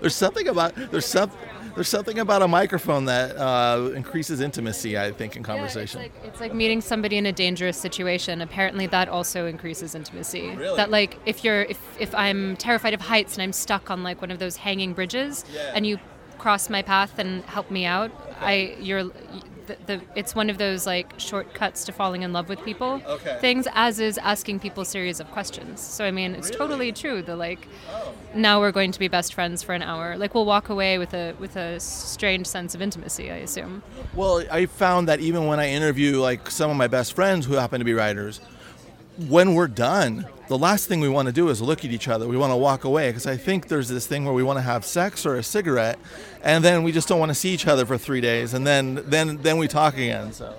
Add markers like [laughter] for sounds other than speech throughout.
there's something about there's some there's something about a microphone that uh, increases intimacy. I think in conversation. Yeah, it's, like, it's like meeting somebody in a dangerous situation. Apparently, that also increases intimacy. Really? That like if you're if if I'm terrified of heights and I'm stuck on like one of those hanging bridges, Yeah. and you cross my path and help me out, I you're. The, the, it's one of those like shortcuts to falling in love with people Okay. things as is asking people series of questions. So i mean it's totally true the like oh. now we're going to be best friends for an hour. Like we'll walk away with a with a strange sense of intimacy i assume. Well, I found that even when I interview like some of my best friends who happen to be writers, when we're done, the last thing we want to do is look at each other. We want to walk away because I think there's this thing where we want to have sex or a cigarette, and then we just don't want to see each other for three days, and then then then we talk again. So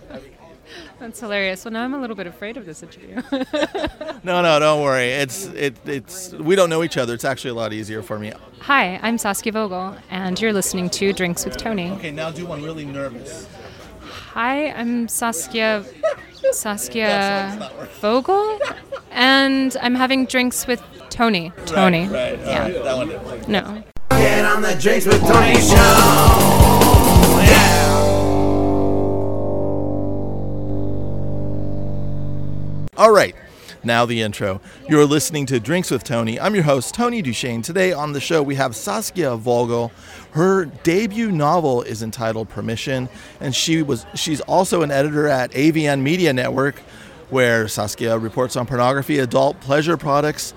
That's hilarious. Well, now I'm a little bit afraid of this interview. [laughs] no, no, don't worry. It's it it's we don't know each other. It's actually a lot easier for me. Hi, I'm Saskia Vogel, and you're listening to Drinks with Tony. Okay, now do one really nervous. Hi, I'm Saskia [laughs] Saskia Vogel, and I'm having drinks with Tony. Tony. Right. Yeah. All right, that one. No. Get on the Drinks with Tony show. Yeah. All right. Now the intro. You're listening to Drinks with Tony. I'm your host, Tony DuShane. Today on the show we have Saskia Vogel. Her debut novel is entitled Permission, and she was she's also an editor at AVN Media Network, where Saskia reports on pornography, adult pleasure products,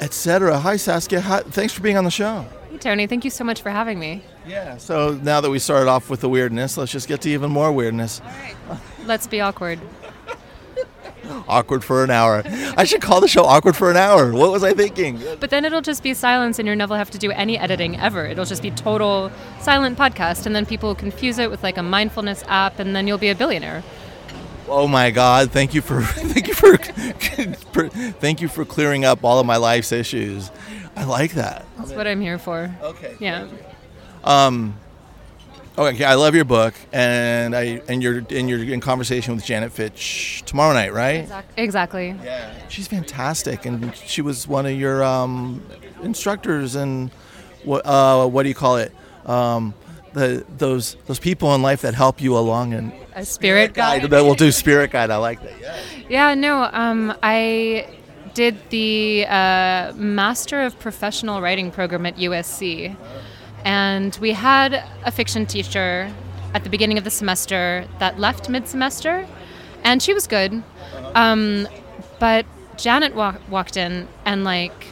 etc. Hi Saskia, Hi, thanks for being on the show. Hey, Tony, thank you so much for having me. Yeah. So now that we started off with the weirdness, let's just get to even more weirdness. All right. Let's be awkward. Awkward for an hour. I should call the show Awkward for an Hour. What was I thinking? But then it'll just be silence, and you'll never have to do any editing ever. It'll just be total silent podcast, and then people will confuse it with like a mindfulness app, and then you'll be a billionaire. Oh my God! Thank you for [laughs] thank you for, [laughs] for thank you for clearing up all of my life's issues. I like that. That's what I'm here for. Okay. Yeah. Okay, I love your book, and I and you're and you're in conversation with Janet Fitch tomorrow night, right? Exactly. Yeah. She's fantastic, and she was one of your um, instructors, and what uh, what do you call it? Um, the those those people in life that help you along and A spirit guide. that will do spirit guide. I like that. Yeah. Yeah, no, um, I did the uh, Master of Professional Writing program at USC. And we had a fiction teacher at the beginning of the semester that left mid semester, and she was good. Um, but Janet wa- walked in and, like,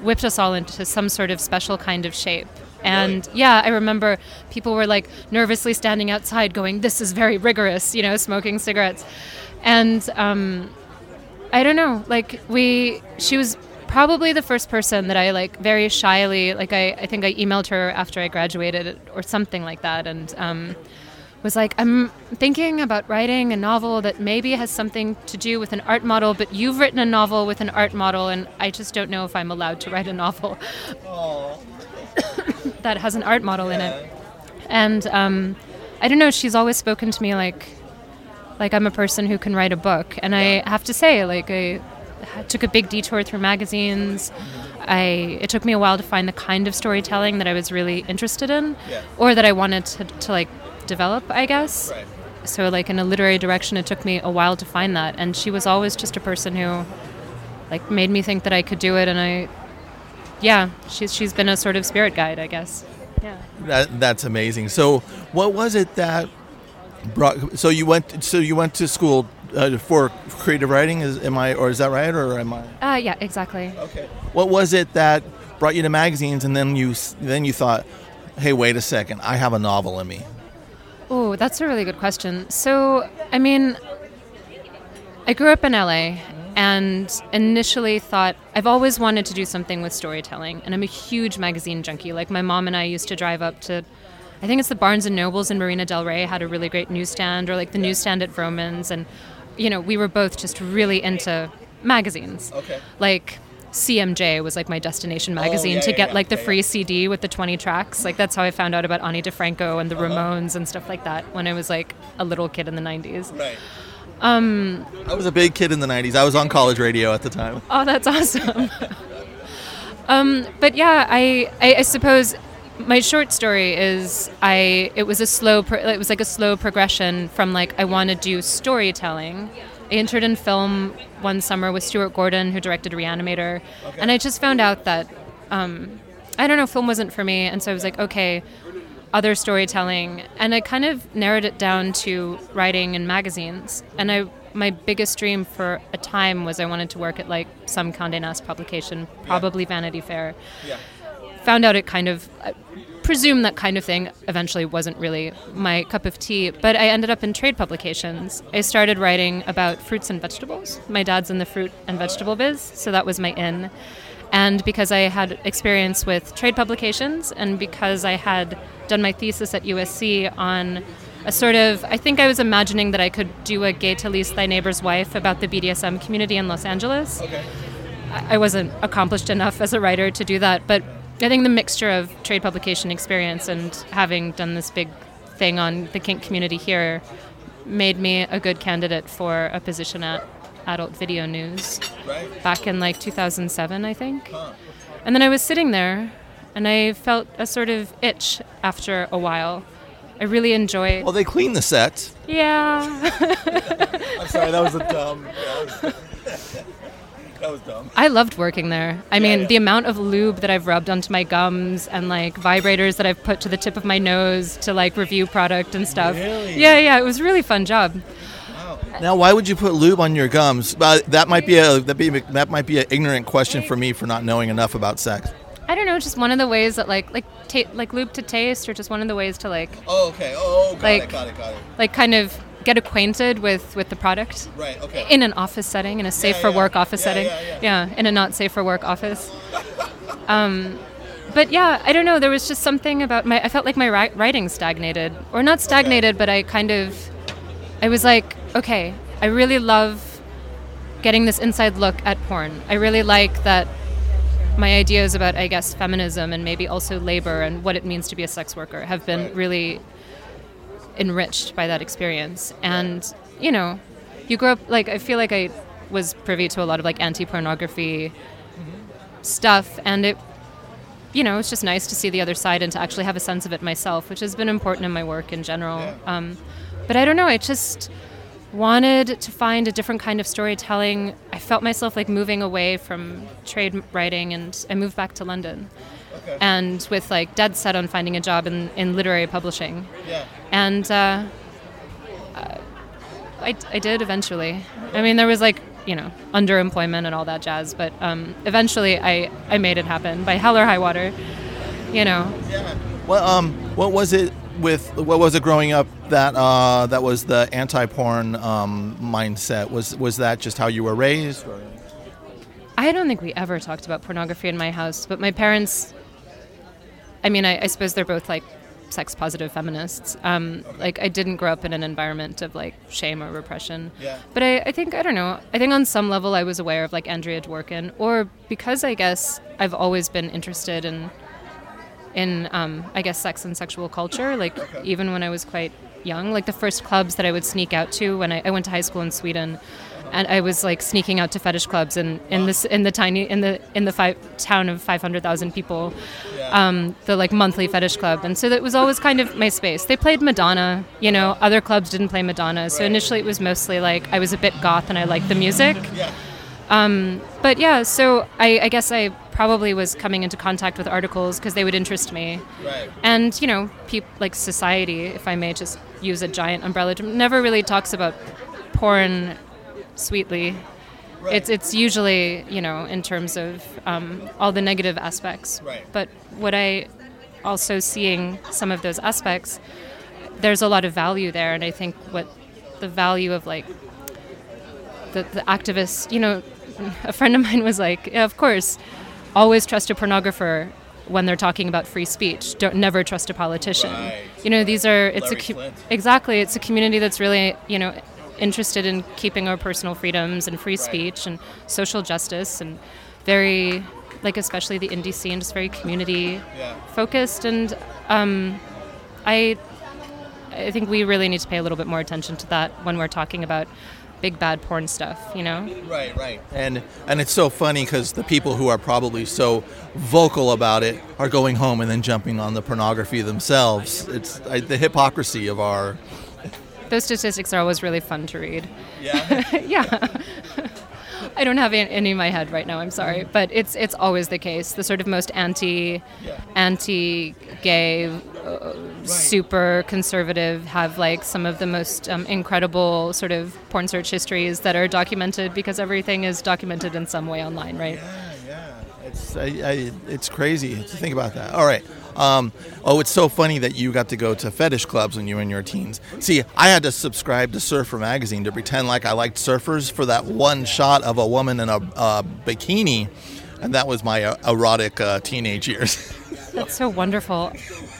whipped us all into some sort of special kind of shape. And yeah, I remember people were like nervously standing outside going, This is very rigorous, you know, smoking cigarettes. And um, I don't know, like, we, she was probably the first person that I like very shyly, like, I, I think I emailed her after I graduated or something like that. And, um, was like, I'm thinking about writing a novel that maybe has something to do with an art model, but you've written a novel with an art model, and I just don't know if I'm allowed to write a novel [laughs] that has an art model in it. And um, I don't know, she's always spoken to me like, like I'm a person who can write a book. And I have to say, like, I took a big detour through magazines. I it took me a while to find the kind of storytelling that I was really interested in, Yeah. or that I wanted to, to like develop. I guess. Right. So like in a literary direction, it took me a while to find that. And she was always just a person who, like, made me think that I could do it. And I, yeah, she's she's been a sort of spirit guide, I guess. Yeah. That, that's amazing. So, what was it that brought? So you went. So you went to school uh, for creative writing. Is am I or is that right or am I? Uh, yeah, exactly. Okay. What was it that brought you to magazines, and then you then you thought, hey, wait a second, I have a novel in me. Oh, that's a really good question. So, I mean, I grew up in LA and initially thought I've always wanted to do something with storytelling, and I'm a huge magazine junkie. Like my mom and I used to drive up to, I think it's the Barnes and Nobles in Marina Del Rey had a really great newsstand, or like the newsstand at Vroman's, and you know we were both just really into magazines. Okay. Like. CMJ was like my destination magazine yeah, to yeah, get yeah, like the yeah, free CD with the 20 tracks. Like that's how I found out about Ani DiFranco and the Ramones and stuff like that when I was like a little kid in the 90s. Right. Um. I was a big kid in the '90s. I was on college radio at the time. Oh, that's [laughs] awesome. Um, but yeah, I, I, I suppose my short story is I it was a slow pro- it was like a slow progression from like I want to do storytelling. I interned in film one summer with Stuart Gordon, who directed Re-Animator, and I just found out that um, I don't know, film wasn't for me, and so I was like, okay, other storytelling, and I kind of narrowed it down to writing in magazines, and I my biggest dream for a time was I wanted to work at like some Condé Nast publication, probably Vanity Fair. Found out it kind of, I presume that kind of thing eventually wasn't really my cup of tea, but I ended up in trade publications. I started writing about fruits and vegetables. My dad's in the fruit and vegetable biz, so that was my in. And because I had experience with trade publications, and because I had done my thesis at USC on a sort of, I think I was imagining that I could do a Gay Talese Thy Neighbor's Wife about the BDSM community in Los Angeles. Okay. I I wasn't accomplished enough as a writer to do that, but I think the mixture of trade publication experience and having done this big thing on the kink community here made me a good candidate for a position at Adult Video News back in like 2007, I think. And then I was sitting there and I felt a sort of itch after a while. I really enjoyed. Well, they clean the set. yeah. [laughs] I'm sorry, that was a dumb. [laughs] that was dumb. I loved working there. I mean, yeah. the amount of lube that I've rubbed onto my gums and like vibrators that I've put to the tip of my nose to like review product and stuff. Really? Yeah, yeah, it was a really fun job. Now, why would you put lube on your gums? Uh, that might be a that be that might be an ignorant question for me for not knowing enough about sex. I don't know, just one of the ways that like like ta- like lube to taste or just one of the ways to like Oh, okay. Oh, got Like- got it, got it. like kind of get acquainted with with the product. Right. Okay. in an office setting, in a safe Yeah, for yeah. work office Yeah, setting. yeah, in a not safe for work office. um, but yeah, I don't know. There was just something about my. I felt like my ri- writing stagnated, or not stagnated, but I kind of. I was like, okay, I really love getting this inside look at porn. I really like that my ideas about, I guess, feminism and maybe also labor and what it means to be a sex worker have been Right. really enriched by that experience. And, you know, you grow up, like, I feel like I was privy to a lot of, like, anti pornography stuff, and it, you know, it's just nice to see the other side and to actually have a sense of it myself, which has been important in my work in general. Yeah. Um, but I don't know, I just wanted to find a different kind of storytelling. I felt myself like moving away from trade writing, and I moved back to London. Okay. And with like dead set on finding a job in, in literary publishing. Yeah. And uh, uh, I, I did eventually. I mean, there was like, you know, underemployment and all that jazz, but um, eventually I, I made it happen by hell or high water. You know, Yeah. Well, um, what was it with what was it growing up that uh, that was the anti-porn um, mindset? Was was that just how you were raised? Or? I don't think we ever talked about pornography in my house, but my parents, I mean, I, I suppose they're both like sex positive feminists. Um, Like, I didn't grow up in an environment of like shame or repression. Yeah. But I, I think, I don't know, I think on some level I was aware of like Andrea Dworkin, or because I guess I've always been interested in, in um, I guess, sex and sexual culture, like even when I was quite young. Like the first clubs that I would sneak out to when I, I went to high school in Sweden and I was like sneaking out to fetish clubs in, in this in the tiny in the in the five, town of 500,000 people, um, the like monthly fetish club, and so that was always kind of my space. They played Madonna, you know. Other clubs didn't play Madonna, so initially it was mostly like I was a bit goth and I liked the music. [laughs] Yeah. But yeah, so I, I guess I probably was coming into contact with articles because they would interest me. Right. And you know, peop, like society, if I may just use a giant umbrella term, never really talks about porn sweetly. Right. It's it's usually you know in terms of um, all the negative aspects. Right. But what I also seeing some of those aspects, there's a lot of value there, and I think what the value of like the the activists, you know, [laughs] a friend of mine was like, yeah, of course, always trust a pornographer when they're talking about free speech. Don't never trust a politician. Right. You know, these are it's Larry a exactly it's a community that's really you know interested in keeping our personal freedoms and free speech and social justice and very like especially the indie scene just very community focused and um, I I think we really need to pay a little bit more attention to that when we're talking about big bad porn stuff, you know? Right, right. And and it's so funny because the people who are probably so vocal about it are going home and then jumping on the pornography themselves. It's I, the hypocrisy of our. Those statistics are always really fun to read. Yeah. [laughs] yeah. [laughs] I don't have any in my head right now. I'm sorry, but it's it's always the case. The sort of most anti, Yeah. anti-gay, uh, super conservative have like some of the most um, incredible sort of porn search histories that are documented because everything is documented in some way online, right? Yeah, yeah. It's I, I, it's crazy to think about that. All right. Um, oh, it's so funny that you got to go to fetish clubs when you were in your teens. See, I had to subscribe to Surfer magazine to pretend like I liked surfers for that one shot of a woman in a uh, bikini, and that was my uh, erotic uh, teenage years. [laughs] That's so wonderful.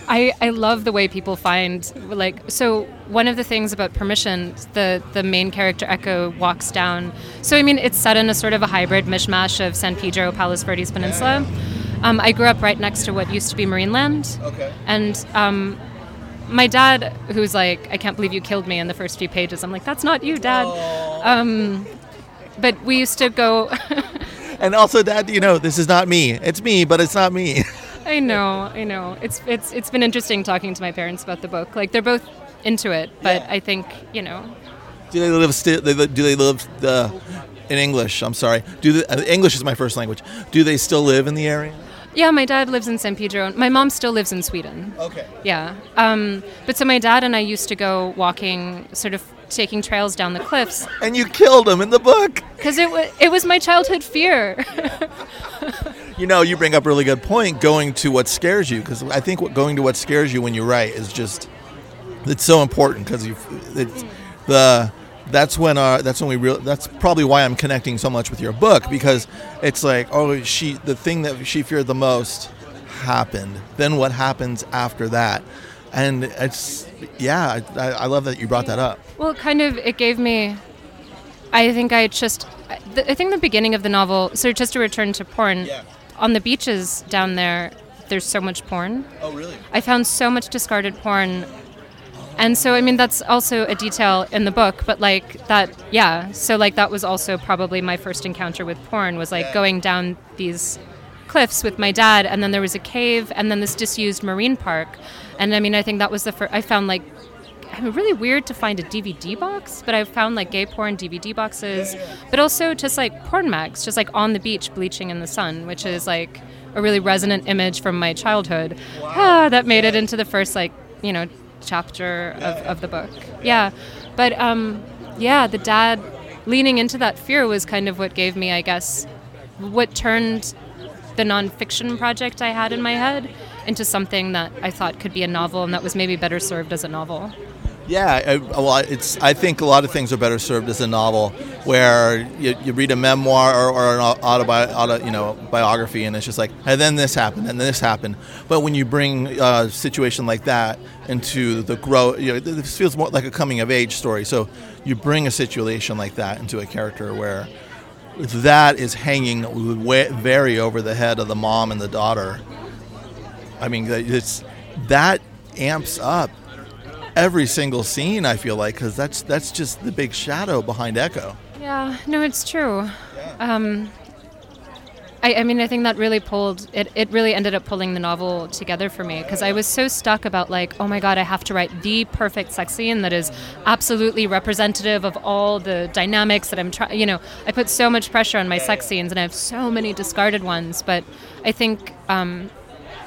I, I love the way people find like so one of the things about permission the the main character Echo walks down so I mean it's set in a sort of a hybrid mishmash of San Pedro Palos Verdes Peninsula um, I grew up right next to what used to be Marineland Okay. and um, my dad who's like I can't believe you killed me in the first few pages I'm like that's not you dad um, but we used to go [laughs] and also, Dad, you know, this is not me. It's me, but it's not me. I know, I know. It's it's it's been interesting talking to my parents about the book. Like they're both into it, but Yeah. I think you know. do they live still? Do they live the in English? I'm sorry. Do the, uh, English is my first language. Do they still live in the area? Yeah, my dad lives in San Pedro. My mom still lives in Sweden. Okay. Yeah, um, but so my dad and I used to go walking, sort of taking trails down the cliffs, And you killed him in the book. because it was it was my childhood fear. You know, you bring up a really good point. Going to what scares you, because I think what, going to what scares you when you write is just it's so important because you it's the that's when uh that's when we real that's probably why I'm connecting so much with your book because it's like oh she the thing that she feared the most happened. Then what happens after that? And it's yeah, I, I love that you brought that up. Well, kind of, it gave me. I think I just. I think the beginning of the novel. So just to return to porn, Yeah. on the beaches down there, there's so much porn. Oh really? I found so much discarded porn. And so, I mean, that's also a detail in the book, but like that, yeah. So, like, that was also probably my first encounter with porn was like Yeah. going down these cliffs with my dad, and then there was a cave, and then this disused marine park. And I mean, I think that was the first, I found like, I mean, really weird to find a DVD box, but I found like gay porn DVD boxes, but also just like porn mags, just like on the beach bleaching in the sun, which is like a really resonant image from my childhood. Ah, that made it into the first like, you know, chapter of, of the book. Yeah. But um, yeah, the dad leaning into that fear was kind of what gave me, I guess, what turned the nonfiction project I had in my head into something that I thought could be a novel and that was maybe better served as a novel. Yeah, I, uh, well, it's. I think a lot of things are better served as a novel, where you, you read a memoir or, or an autobi- auto, you know, biography, and it's just like, and then this happened, and then this happened. But when you bring uh, a situation like that into the growth, you know, this feels more like a coming of age story. So you bring a situation like that into a character where that is hanging way, very over the head of the mom and the daughter. I mean, it's that amps up every single scene. I feel like because that's that's just the big shadow behind Echo. Yeah, no, it's true. Um, I, I mean, I think that really pulled it. It really ended up pulling the novel together for me because I was so stuck about like, oh my god, I have to write the perfect sex scene that is absolutely representative of all the dynamics that I'm trying. You know, I put so much pressure on my sex scenes, and I have so many discarded ones. But I think. Um,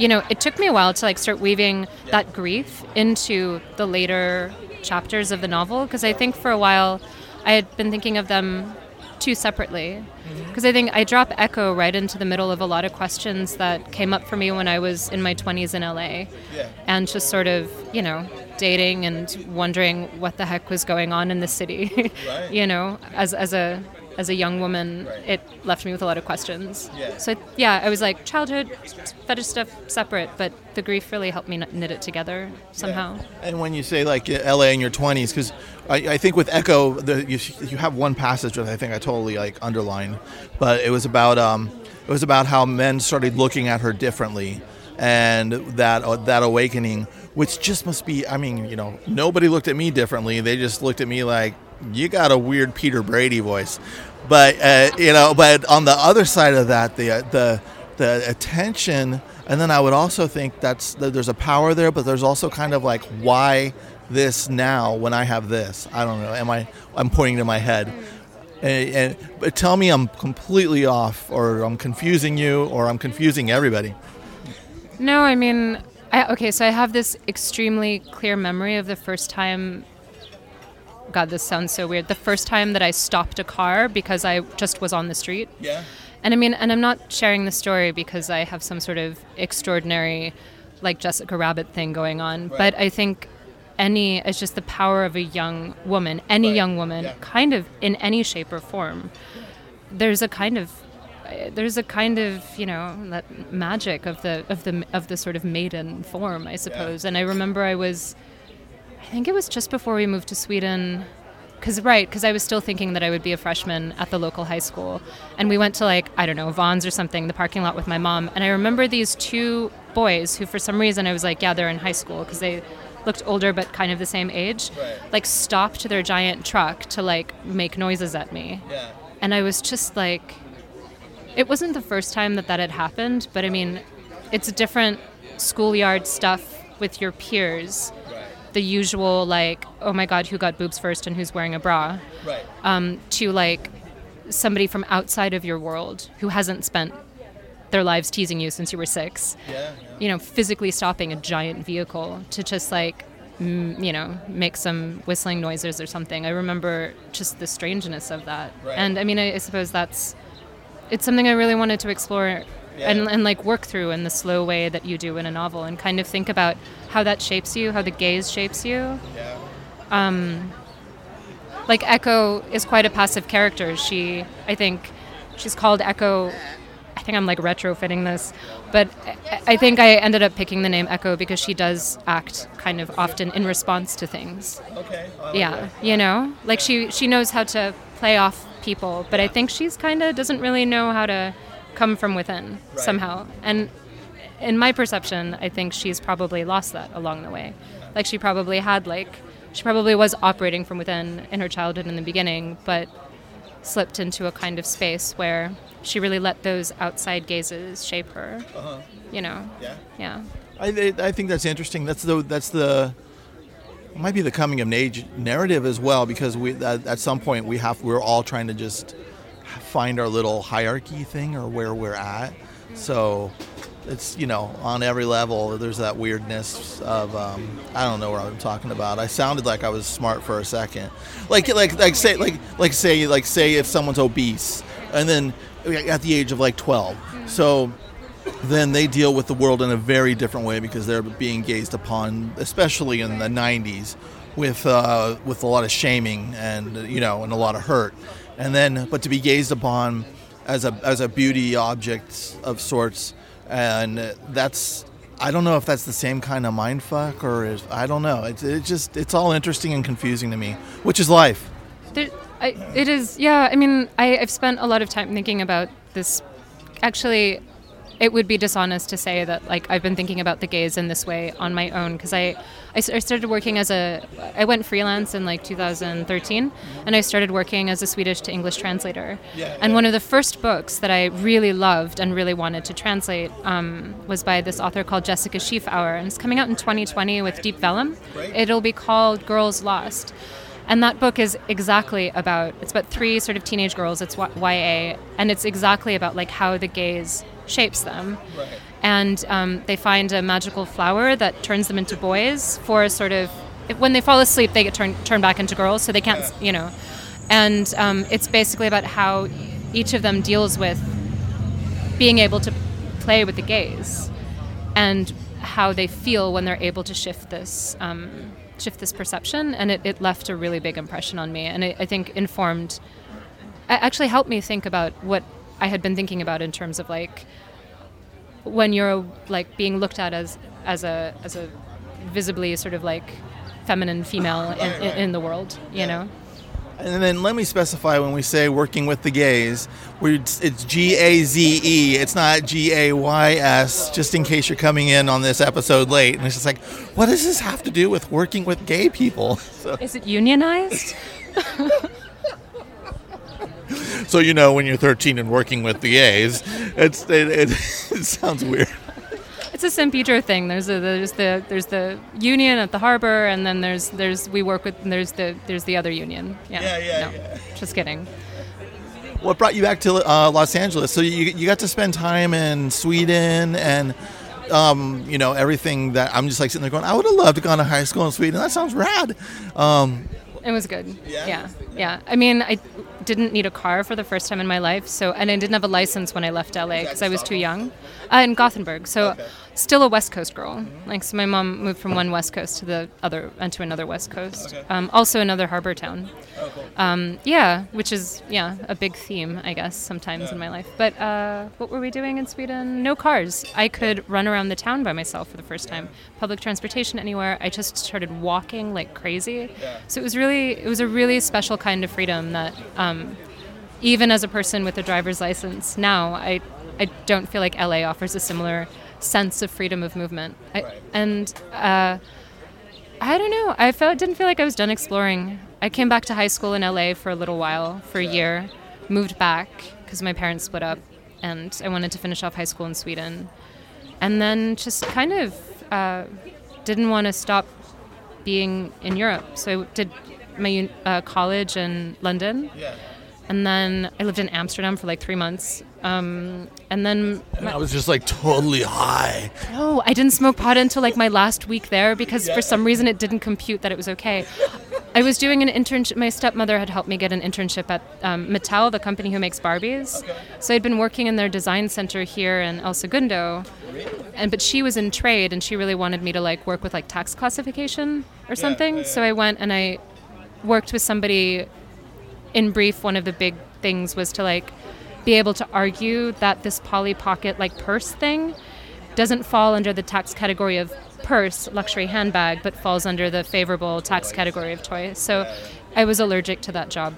you know, it took me a while to like start weaving that grief into the later chapters of the novel because I think for a while I had been thinking of them two separately. Mm-hmm. Because I think I drop Echo right into the middle of a lot of questions that came up for me when I was in my 20s in LA. Yeah. And just sort of, you know, dating and wondering what the heck was going on in the city. [laughs] Right. you know, as, as a as a young woman, it left me with a lot of questions. Yeah. So yeah, I was like childhood fetish stuff separate, but the grief really helped me knit it together somehow. And when you say like LA in your twenties, because I, I think with Echo, the, you, you have one passage that I think I totally like underlined, but it was about um, it was about how men started looking at her differently, and that uh, that awakening, which just must be. I mean, you know, nobody looked at me differently. They just looked at me like you got a weird Peter Brady voice. But uh, you know, but on the other side of that, the uh, the the attention, and then I would also think that's that there's a power there, but there's also kind of like why this now when I have this. I don't know. Am I? I'm pointing to my head. And, and but tell me I'm completely off, or I'm confusing you, or I'm confusing everybody. No, I mean, I, okay, so I have this extremely clear memory of the first time. God, this sounds so weird. The first time that I stopped a car because I just was on the street. Yeah. And I mean, and I'm not sharing the story because I have some sort of extraordinary, like Jessica Rabbit thing going on. Right. But I think any, it's just the power of a young woman, any Right. young woman, Yeah. kind of in any shape or form. There's a kind of, there's a kind of, you know, that magic of the of the of the sort of maiden form, I suppose. And I remember I was, I think it was just before we moved to Sweden because right because i was still thinking that i would be a freshman at the local high school and we went to like i don't know Vons or something the parking lot with my mom and i remember these two boys who for some reason i was like yeah they're in high school because they looked older but kind of the same age Right. like stopped their giant truck to like make noises at me Yeah. and I was just like, it wasn't the first time that that had happened, but I mean, it's different schoolyard stuff with your peers. The usual, like, oh my God, who got boobs first and who's wearing a bra, Right. um, to like somebody from outside of your world who hasn't spent their lives teasing you since you were six Yeah. you know, physically stopping a giant vehicle to just like, mm, you know, make some whistling noises or something. I remember just the strangeness of that. Right. And I mean, I, I suppose that's, it's something I really wanted to explore and, and like work through in the slow way that you do in a novel and kind of think about how that shapes you, how the gaze shapes you. Yeah. Um, like Echo is quite a passive character. She, I think, she's called Echo. I think I'm like retrofitting this, but I, I think I ended up picking the name Echo because she does act kind of often in response to things. Okay. Yeah, you know, like she she knows how to play off people, but I think she's kind of doesn't really know how to come from within Right. somehow. And in my perception, I think she's probably lost that along the way. Like she probably had like she probably was operating from within in her childhood in the beginning, but slipped into a kind of space where she really let those outside gazes shape her. Uh-huh. You know. Yeah. Yeah. I, I I think that's interesting. That's the that's the might be the coming of age narrative as well because we at, at some point we have we're all trying to just find our little hierarchy thing or where we're at. Mm-hmm. So it's you know on every level there's that weirdness of um, I don't know what I'm talking about. I sounded like I was smart for a second. Like like like say like like say like say if someone's obese and then at the age of like 12. So then they deal with the world in a very different way because they're being gazed upon, especially in the '90s, with uh, with a lot of shaming and you know and a lot of hurt, and then but to be gazed upon as a as a beauty object of sorts, and that's I don't know if that's the same kind of mind fuck or if, I don't know. It's it just it's all interesting and confusing to me, which is life. There, I, it is, yeah. I mean, I, I've spent a lot of time thinking about this. Actually, it would be dishonest to say that like I've been thinking about the gays in this way on my own because I, I started working as a I went freelance in like 2013 and I started working as a Swedish to English translator. Yeah, and yeah. one of the first books that I really loved and really wanted to translate um, was by this author called Jessica Schiefauer and it's coming out in 2020 with Deep Vellum. It'll be called Girls Lost. And that book is exactly about it's about three sort of teenage girls. It's YA, and it's exactly about like how the gaze shapes them. Right. And um, they find a magical flower that turns them into boys for a sort of when they fall asleep, they get turned turned back into girls, so they can't, s you know. And um, it's basically about how each of them deals with being able to play with the gaze and how they feel when they're able to shift this um, shift this perception and it, it left a really big impression on me and I, I think informed actually helped me think about what I had been thinking about in terms of like when you're like being looked at as as a as a visibly sort of like feminine female in, in, the world you know And then let me specify when we say working with the gays, it's G A Z E. It's not G A Y S. Just in case you're coming in on this episode late, and it's just like, what does this have to do with working with gay people? [laughs] So, Is it unionized? [laughs] [laughs] so you know when you're 13 and working with the gays, it's it, it, it sounds weird. It's a San Pedro thing. There's a, there's the there's the union at the harbor, and then there's there's we work with and there's the there's the other union. Yeah, Yeah, yeah, no, yeah. Just kidding. What brought you back to uh, Los Angeles? So you, you got to spend time in Sweden and um, you know everything that I'm just like sitting there going, I would have loved to go to high school in Sweden. That sounds rad. Um, It was good. Yeah? yeah, yeah. I mean, I didn't need a car for the first time in my life, so and I didn't have a license when I left LA because I was too young. Uh, in Gothenburg, so still a West Coast girl. Like, so my mom moved from one West Coast to the other and to another West Coast. Um, also another harbor town. Um, yeah, which is yeah a big theme, I guess, sometimes in my life. But uh, what were we doing in Sweden? No cars. I could run around the town by myself for the first time. Public transportation anywhere. I just started walking like crazy. So it was really it was a really special kind of freedom that um, even as a person with a driver's license now, I I don't feel like LA offers a similar sense of freedom of movement. I, And uh, I don't know. I felt didn't feel like I was done exploring. I came back to high school in LA for a little while, for a year, moved back because my parents split up, and I wanted to finish off high school in Sweden, and then just kind of uh, didn't want to stop being in Europe. So I did my uh, college in London, and then I lived in Amsterdam for like three months, um, and then and I was just like totally high. no, I didn't smoke pot until like my last week there because for some reason it didn't compute that it was okay. I was doing an internship. My stepmother had helped me get an internship at um, Mattel, the company who makes Barbies. So I'd been working in their design center here in El Segundo, and but she was in trade and she really wanted me to like work with like tax classification or something. So I went and I worked with somebody. In brief, one of the big things was to like be able to argue that this Polly Pocket like purse thing doesn't fall under the tax category of purse, luxury handbag, but falls under the favorable tax category of toy. So I was allergic to that job.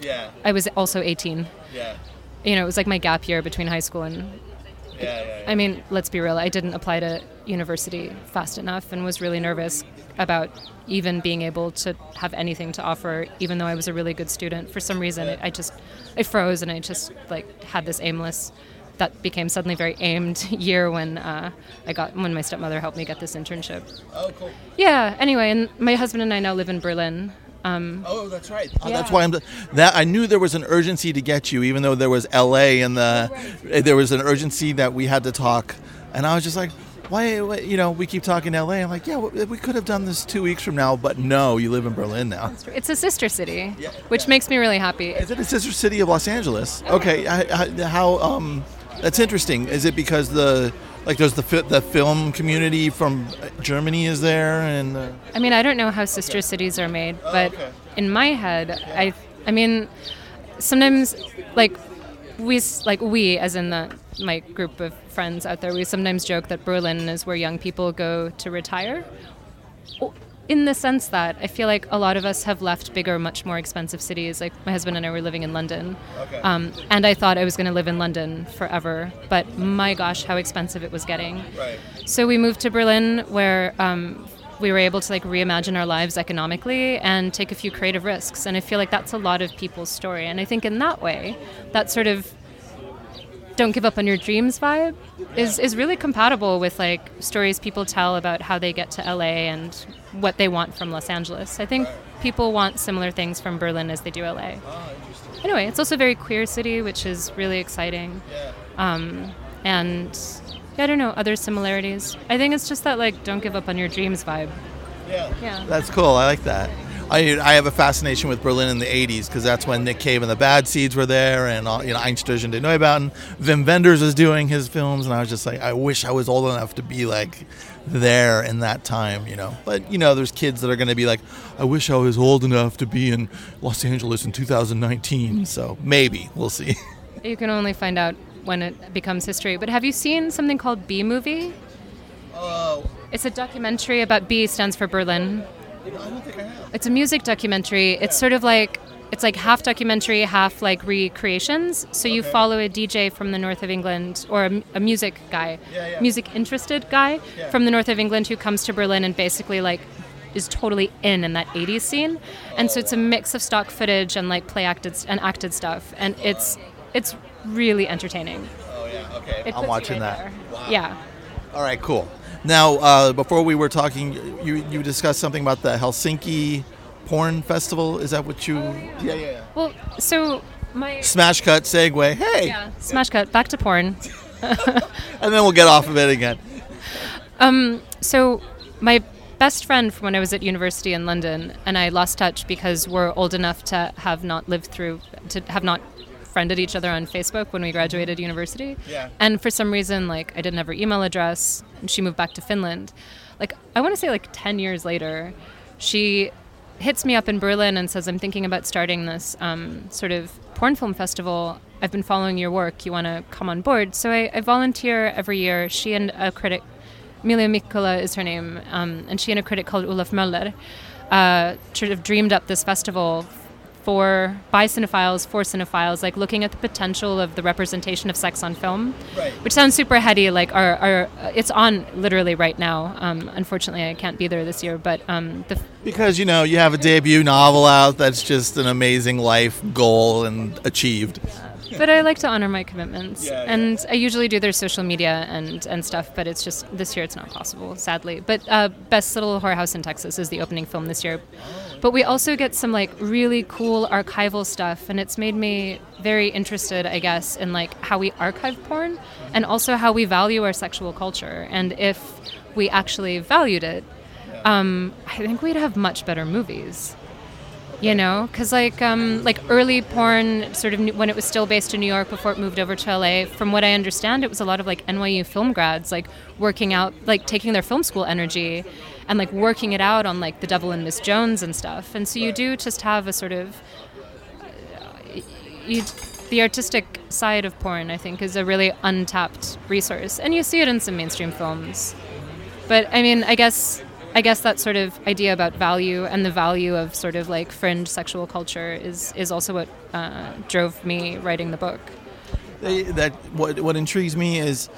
Yeah, I was also 18. yeah, You know, it was like my gap year between high school and. Yeah, I mean, let's be real, I didn't apply to university fast enough and was really nervous about even being able to have anything to offer, even though I was a really good student. For some reason, it, I just. I froze and I just like had this aimless that became suddenly very aimed [laughs] year when uh, I got when my stepmother helped me get this internship. Oh, cool. Yeah. Anyway, and my husband and I now live in Berlin. Um, Oh, that's right. Oh, That's why I'm. That I knew there was an urgency to get you, even though there was L.A. and the there was an urgency that we had to talk, and I was just like, why? why- You know, we keep talking L.A. I'm like, yeah, we we could have done this two weeks from now, but no, you live in Berlin now. it's a sister city, which makes me really happy. Is it a sister city of Los Angeles? Okay, I- I- how? Um, that's interesting. Is it because the like there's the fi- the film community from Germany is there and uh, I mean, I don't know how sister cities are made, but okay. in my head, I, I mean, sometimes like we, like we, as in the my group of friends out there, we sometimes joke that Berlin is where young people go to retire. In the sense that I feel like a lot of us have left bigger, much more expensive cities. Like my husband and I were living in London, um, and I thought I was going to live in London forever. But my gosh, how expensive it was getting. right. So we moved to Berlin, where um, we were able to like reimagine our lives economically and take a few creative risks. And I feel like that's a lot of people's story. And I think in that way, that sort of don't give up on your dreams vibe is, is really compatible with like stories people tell about how they get to LA and what they want from Los Angeles. I think people want similar things from Berlin as they do LA. Anyway, it's also a very queer city, which is really exciting. Um, and yeah, I don't know, other similarities. I think it's just that like don't give up on your dreams vibe. Yeah. Yeah. That's cool. I like that. I, I have a fascination with Berlin in the 80s because that's when Nick Cave and the Bad Seeds were there and all, you know Einstürzende Neubauten. Wim Wenders was doing his films and I was just like I wish I was old enough to be like there in that time, you know. But you know there's kids that are going to be like I wish I was old enough to be in Los Angeles in 2019. So maybe we'll see. [laughs] You can only find out when it becomes history. But have you seen something called B Movie? Oh, It's a documentary about B stands for Berlin. I don't think I have. It's a music documentary. It's sort of like it's like half documentary, half like recreations. So you follow a DJ from the north of England or a music guy, Yeah, yeah. music interested guy Yeah. from the north of England who comes to Berlin and basically like is totally in in that 80s scene. And so it's a mix of stock footage and like play acted and acted stuff and it's it's really entertaining. Oh yeah, okay. It I'm watching right that. there. Yeah. All right, cool. Now, uh, before we were talking, you you discussed something about the Helsinki porn festival. Is that what you? Yeah, yeah. Well, so my Smash cut segue. Hey, yeah, smash cut back to porn. [laughs] and then we'll get off of it again. Um. So my best friend from when I was at university in London and I lost touch because we're old enough to have not lived through to have not friended each other on Facebook when we graduated university. Yeah. And for some reason like I didn't have her email address and she moved back to Finland. Like I want to say like 10 years later she hits me up in Berlin and says I'm thinking about starting this um, sort of porn film festival. I've been following your work. You want to come on board? So I, I volunteer every year. She and a critic Emilia Mikkola is her name, um, and she and a critic called Olaf Möller uh, sort of dreamed up this festival for by cinephiles, for cinephiles, like looking at the potential of the representation of sex on film, Right. which sounds super heady. Like our, our it's on literally right now. Um, unfortunately, I can't be there this year, but um, the Because you know you have a debut novel out that's just an amazing life goal and achieved. but I like to honor my commitments, Yeah, yeah. and I usually do their social media and and stuff. But it's just this year it's not possible, sadly. But uh, Best Little Whorehouse in Texas is the opening film this year. But we also get some like really cool archival stuff, and it's made me very interested, I guess, in like how we archive porn, and also how we value our sexual culture, and if we actually valued it, um, I think we'd have much better movies. You know? Because like um, like early porn sort of knew- when it was still based in new york before it moved over to la from what i understand it was a lot of like nyu film grads like working out like taking their film school energy and like working it out on like the devil and miss jones and stuff. And so you do just have a sort of uh, you, the artistic side of porn i think is a really untapped resource. And you see it in some mainstream films. But I mean, I guess I guess that sort of idea about value and the value of sort of like fringe sexual culture is is also what uh, drove me writing the book. They, that what what intrigues me is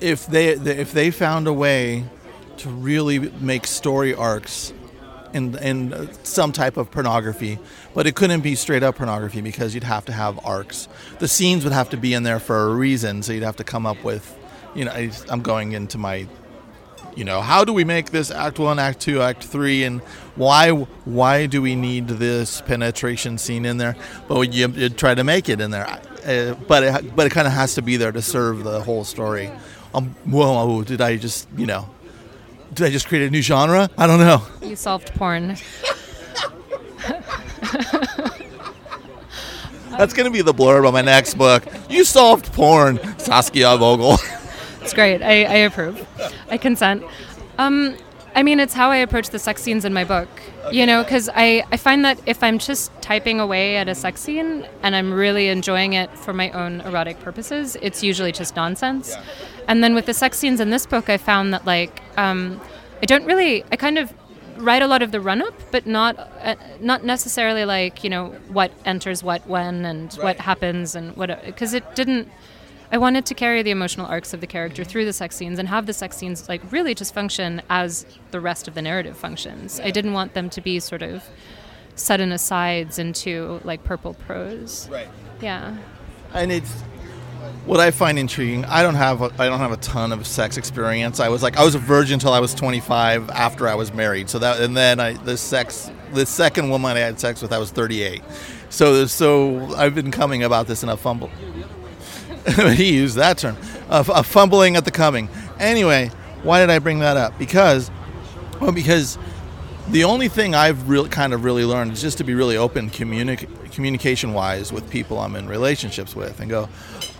if they if they found a way to really make story arcs in in some type of pornography, but it couldn't be straight up pornography because you'd have to have arcs. The scenes would have to be in there for a reason, so you'd have to come up with, you know, I, I'm going into my you know how do we make this act one act two act three and why why do we need this penetration scene in there? But you, you try to make it in there. Uh, but it, but it kind of has to be there to serve the whole story. Um whoa did i just you know did i just create a new genre i don't know You solved porn. that's gonna be the blurb on my next book you solved porn saskia vogel It's great. I, I approve. I consent. Um, I mean, it's how I approach the sex scenes in my book. You know, because I, I find that if I'm just typing away at a sex scene and I'm really enjoying it for my own erotic purposes, it's usually just nonsense. And then with the sex scenes in this book, I found that like um, I don't really, I kind of write a lot of the run up, but not uh, not necessarily like you know what enters what when and what happens and what because it didn't. I wanted to carry the emotional arcs of the character through the sex scenes and have the sex scenes like really just function as the rest of the narrative functions. I didn't want them to be sort of sudden asides into like purple prose. right Yeah. and it's what I find intriguing. I don't have a, I don't have a ton of sex experience. I was like I was a virgin until I was 25 after I was married. So that and then I the sex the second woman I had sex with I was 38. So so I've been coming about this in a fumble. [laughs] he used that term. A, fumbling at the coming. Anyway, why did I bring that up? Because well because the only thing I've really kind of really learned is just to be really open communic- communication wise with people I'm in relationships with and go,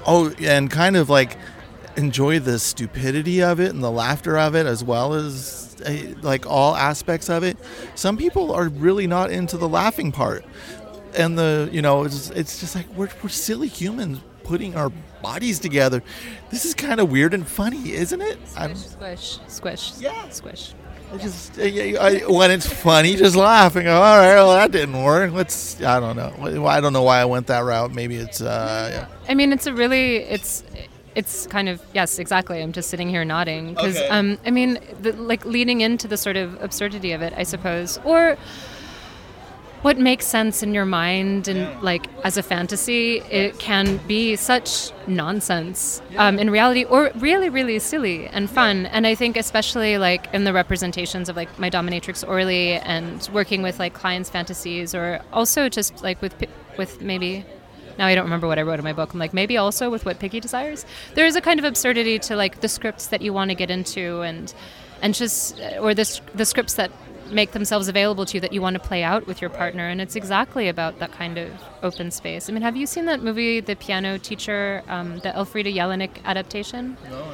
oh, and kind of like enjoy the stupidity of it and the laughter of it as well as eh, like all aspects of it. Some people are really not into the laughing part. And the, you know, it's, it's just like we're, we're silly humans putting our bodies together. This is kind of weird and funny, isn't it? I'm- Squish, squish, squish, Yeah. squish. I just I, I- when it's funny, just laugh and go. All right, well that didn't work. Let's. I don't know. I don't know why I went that route. Maybe it's. Uh, yeah. I mean, it's a really it's it's kind of yes, exactly. I'm just sitting here nodding because Okay. um, I mean, the, like leading into the sort of absurdity of it, I suppose, or what makes sense in your mind and like as a fantasy, it can be such nonsense um, in reality, or really, really silly and fun. And I think especially like in the representations of like my dominatrix Orly and working with like clients' fantasies, or also just like with with maybe now I don't remember what I wrote in my book. I'm like maybe also with what Piggy desires. There is a kind of absurdity to like the scripts that you want to get into and and just or the s- the scripts that make themselves available to you that you want to play out with your partner and it's exactly about that kind of open space. I mean, have you seen that movie The Piano Teacher, um, the Elfriede Jelinek adaptation? No.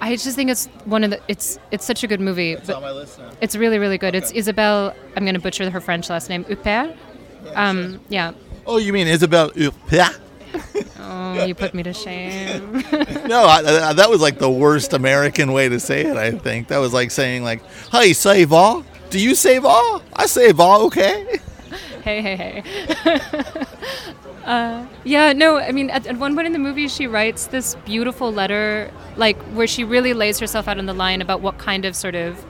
I just think it's one of the it's it's such a good movie. but my list now. it's really really good. It's Isabelle. I'm going to butcher her French last name. Huppert. Um, yeah. Oh, you mean Isabel? Huppert? Oh, you put me to shame. [laughs] No, I, I, that was like the worst American way to say it. I think that was like saying like, "Hey, say va? Do you say va? I say va, okay." hey, hey, hey. [laughs] uh, yeah, no, I mean, at, at one point in the movie, she writes this beautiful letter, like where she really lays herself out on the line about what kind of sort of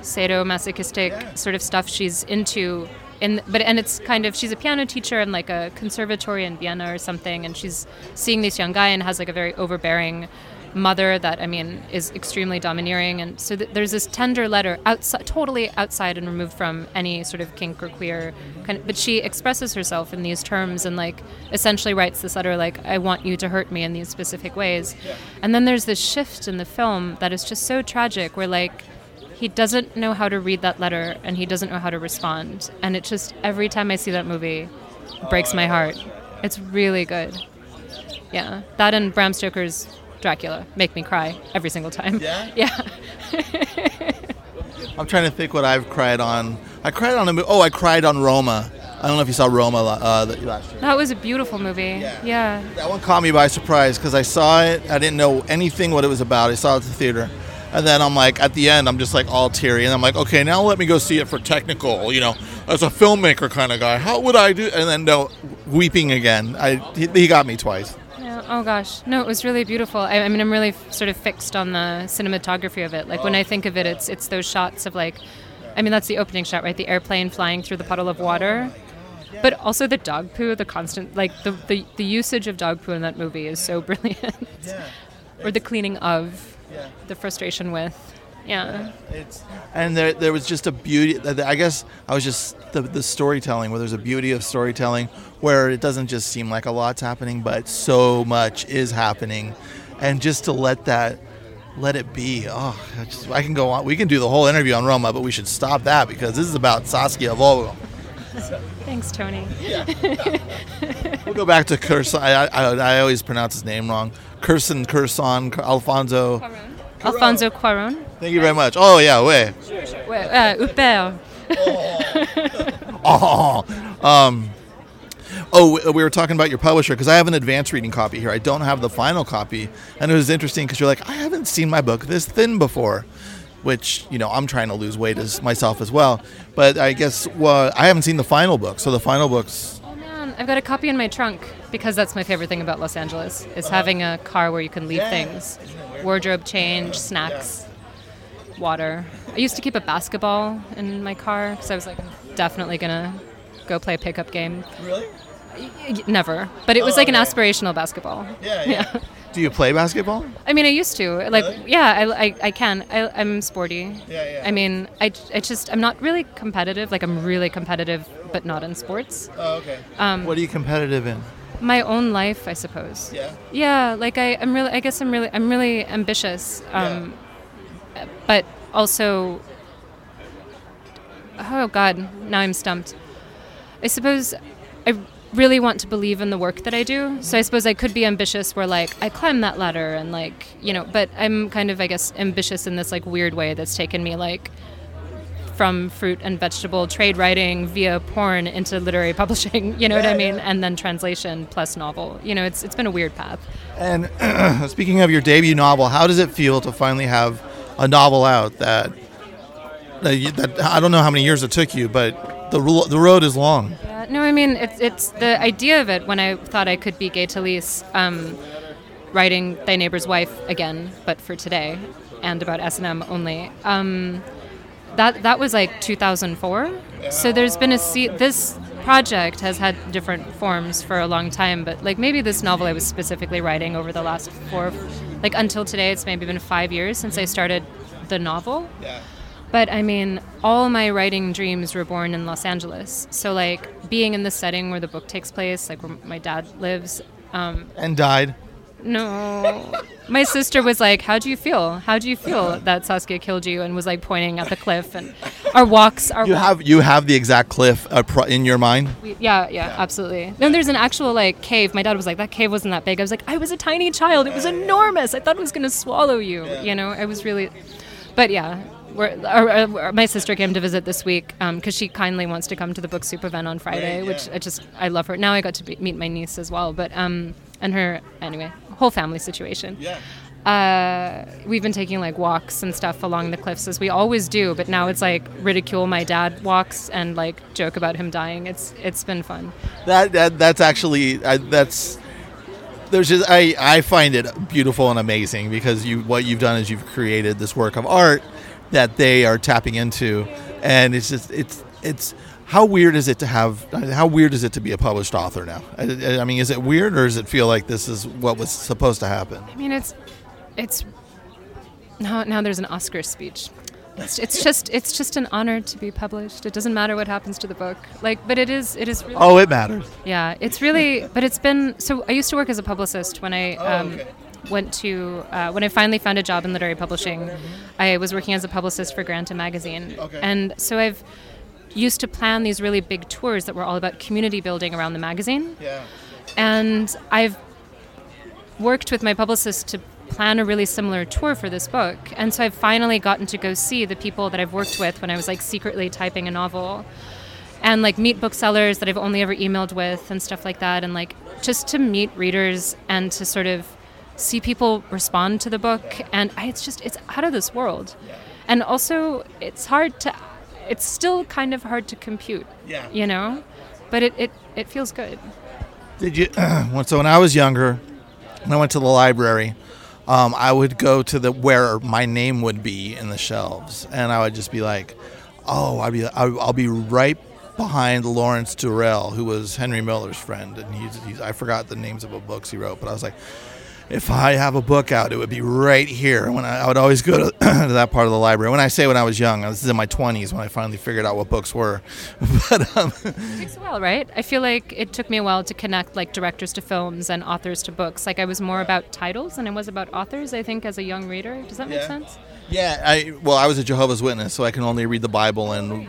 sadomasochistic sort of stuff she's into. In, but and it's kind of she's a piano teacher in like a conservatory in Vienna or something, and she's seeing this young guy and has like a very overbearing mother that I mean is extremely domineering, and so th- there's this tender letter outside, totally outside and removed from any sort of kink or queer kind. Of, but she expresses herself in these terms and like essentially writes this letter like I want you to hurt me in these specific ways, and then there's this shift in the film that is just so tragic where like he doesn't know how to read that letter and he doesn't know how to respond, and it just every time I see that movie it breaks my heart. It's really good. Yeah, that and Bram Stoker's Dracula make me cry every single time. Yeah? [laughs] Yeah. [laughs] I'm trying to think what I've cried on. I cried on a movie. Oh, I cried on Roma. I don't know if you saw Roma uh, last year. That was a beautiful movie. Yeah. Yeah. That one caught me by surprise because I saw it. I didn't know anything what it was about. I saw it at the theater. And then I'm like, at the end, I'm just like all teary. And I'm like, okay, now let me go see it for technical, you know, as a filmmaker kind of guy. How would I do? And then, no, weeping again. I, he, he got me twice. Yeah. Oh gosh, no, it was really beautiful. I, I mean, I'm really f- sort of fixed on the cinematography of it. Like when I think of it, it's it's those shots of like, I mean, that's the opening shot, right? The airplane flying through the puddle of water, but also the dog poo, the constant like the the, the usage of dog poo in that movie is so [laughs] brilliant. or the cleaning of, the frustration with, yeah. It's and there, there was just a beauty. I guess I was just the, the storytelling where there's a beauty of storytelling where it doesn't just seem like a lot's happening, but so much is happening, and just to let that let it be. Oh, I, just, I can go on. We can do the whole interview on Roma, but we should stop that because this is about Saskia Vogel. Thanks, Tony. [laughs] We'll go back to Curson. I, I, I always pronounce his name wrong. Curson, Curson, Alfonso. Alfonso Cuarón. Thank you very much. Oh yeah, way. Ouais, uh, Huppert. [laughs] Oh, um, oh, we- we were talking about your publisher because I have an advanced reading copy here. I don't have the final copy, and it was interesting because you're like, I haven't seen my book this thin before, which you know I'm trying to lose weight as myself as well. But I guess well, I haven't seen the final book, so the final book's Oh man, I've got a copy in my trunk because that's my favorite thing about Los Angeles is having a car where you can leave things, wardrobe change, snacks, water. I used to keep a basketball in my car because I was like, I'm definitely gonna go play a pickup game. really. Y- y- Never, but it was oh, like an aspirational basketball. Yeah, [laughs] yeah. Do you play basketball? I mean, I used to. Like, Really? yeah, I, I, I can. I, I'm sporty. Yeah, yeah. I mean, I, I just, I'm not really competitive. Like, I'm really competitive, but not in sports. Oh, okay. Um, what are you competitive in? My own life, I suppose. Yeah. Yeah, like I, I'm really, I guess I'm really, I'm really ambitious. Um, But also, oh God, now I'm stumped. I suppose I really want to believe in the work that I do. So I suppose I could be ambitious where like I climb that ladder and like, you know, but I'm kind of, I guess, ambitious in this like weird way that's taken me like from fruit and vegetable trade writing via porn into literary [laughs] publishing, you know what I mean? And then translation plus novel. You know, it's it's been a weird path. And [clears throat] speaking of your debut novel, how does it feel to finally have a novel out that Uh, you- that I don't know how many years it took you, but the the road is long. Yeah, no, I mean it's it's the idea of it. When I thought I could be Gay Talese, um, writing Thy Neighbor's Wife again, but for today, and about S and M only. Um, that that was like 2004. So there's been a se- this project has had different forms for a long time, but like maybe this novel I was specifically writing over the last four, like until today, it's maybe been five years since I started the novel. Yeah. But I mean, all my writing dreams were born in Los Angeles. So, like, being in the setting where the book takes place, like where my dad lives. Um, And died. No. my sister was like, How do you feel? How do you feel that Saskia killed you? And was like pointing at the cliff. And our walks, our You have you have the exact cliff uh, in your mind. we- yeah, yeah, absolutely. Then there's an actual like cave. My dad was like, That cave wasn't that big. I was like, I was a tiny child. It was enormous. I thought it was going to swallow you. You know, I was really. But yeah. We're, our, our, my sister came to visit this week because she kindly wants to come to the Book Soup event on Friday, which I just I love her. Now I got to be, meet my niece as well, but um and her anyway whole family situation. Yeah. Uh, we've been taking like walks and stuff along the cliffs as we always do, but now it's like ridicule my dad walks and like joke about him dying. It's it's been fun. That, that that's actually I, that's there's just I I find it beautiful and amazing because you what you've done is you've created this work of art that they are tapping into, and it's just it's it's how weird is it to have how weird is it to be a published author now? I, I mean, is it weird or does it feel like this is what was supposed to happen? I mean, it's it's now now there's an Oscar speech. It's, it's [laughs] just it's just an honor to be published. It doesn't matter what happens to the book. Like, but it is it is really Oh, it matters. Yeah, it's really, but it's been. So I used to work as a publicist when I um, went to uh, when I finally found a job in literary publishing. I was working as a publicist for Granta magazine, Okay. and so I've used to plan these really big tours that were all about community building around the magazine. Yeah. And I've worked with my publicist to plan a really similar tour for this book. And so I've finally gotten to go see the people that I've worked with when I was like secretly typing a novel and like meet booksellers that I've only ever emailed with and stuff like that. And like just to meet readers and to sort of see people respond to the book. And I, it's just, it's out of this world. And also, it's hard to, it's still kind of hard to compute, Yeah. you know? But it, it, it feels good. Did you? [clears throat] so when I was younger, when I went to the library, um, I would go to the where my name would be in the shelves, and I would just be like, "Oh, I'll be I'll, I'll be right behind Lawrence Durrell, who was Henry Miller's friend, and he's, he's I forgot the names of the books he wrote, but I was like." If I have a book out, it would be right here. When I, I would always go to, [clears throat] to that part of the library. When I say when I was young, this is in my twenties when I finally figured out what books were. [laughs] but um, It takes a while, right? I feel like it took me a while to connect like directors to films and authors to books. Like I was more about titles than I was about authors, I think, as a young reader. Does that make Yeah. sense? Yeah, I well, I was a Jehovah's Witness, so I can only read the Bible and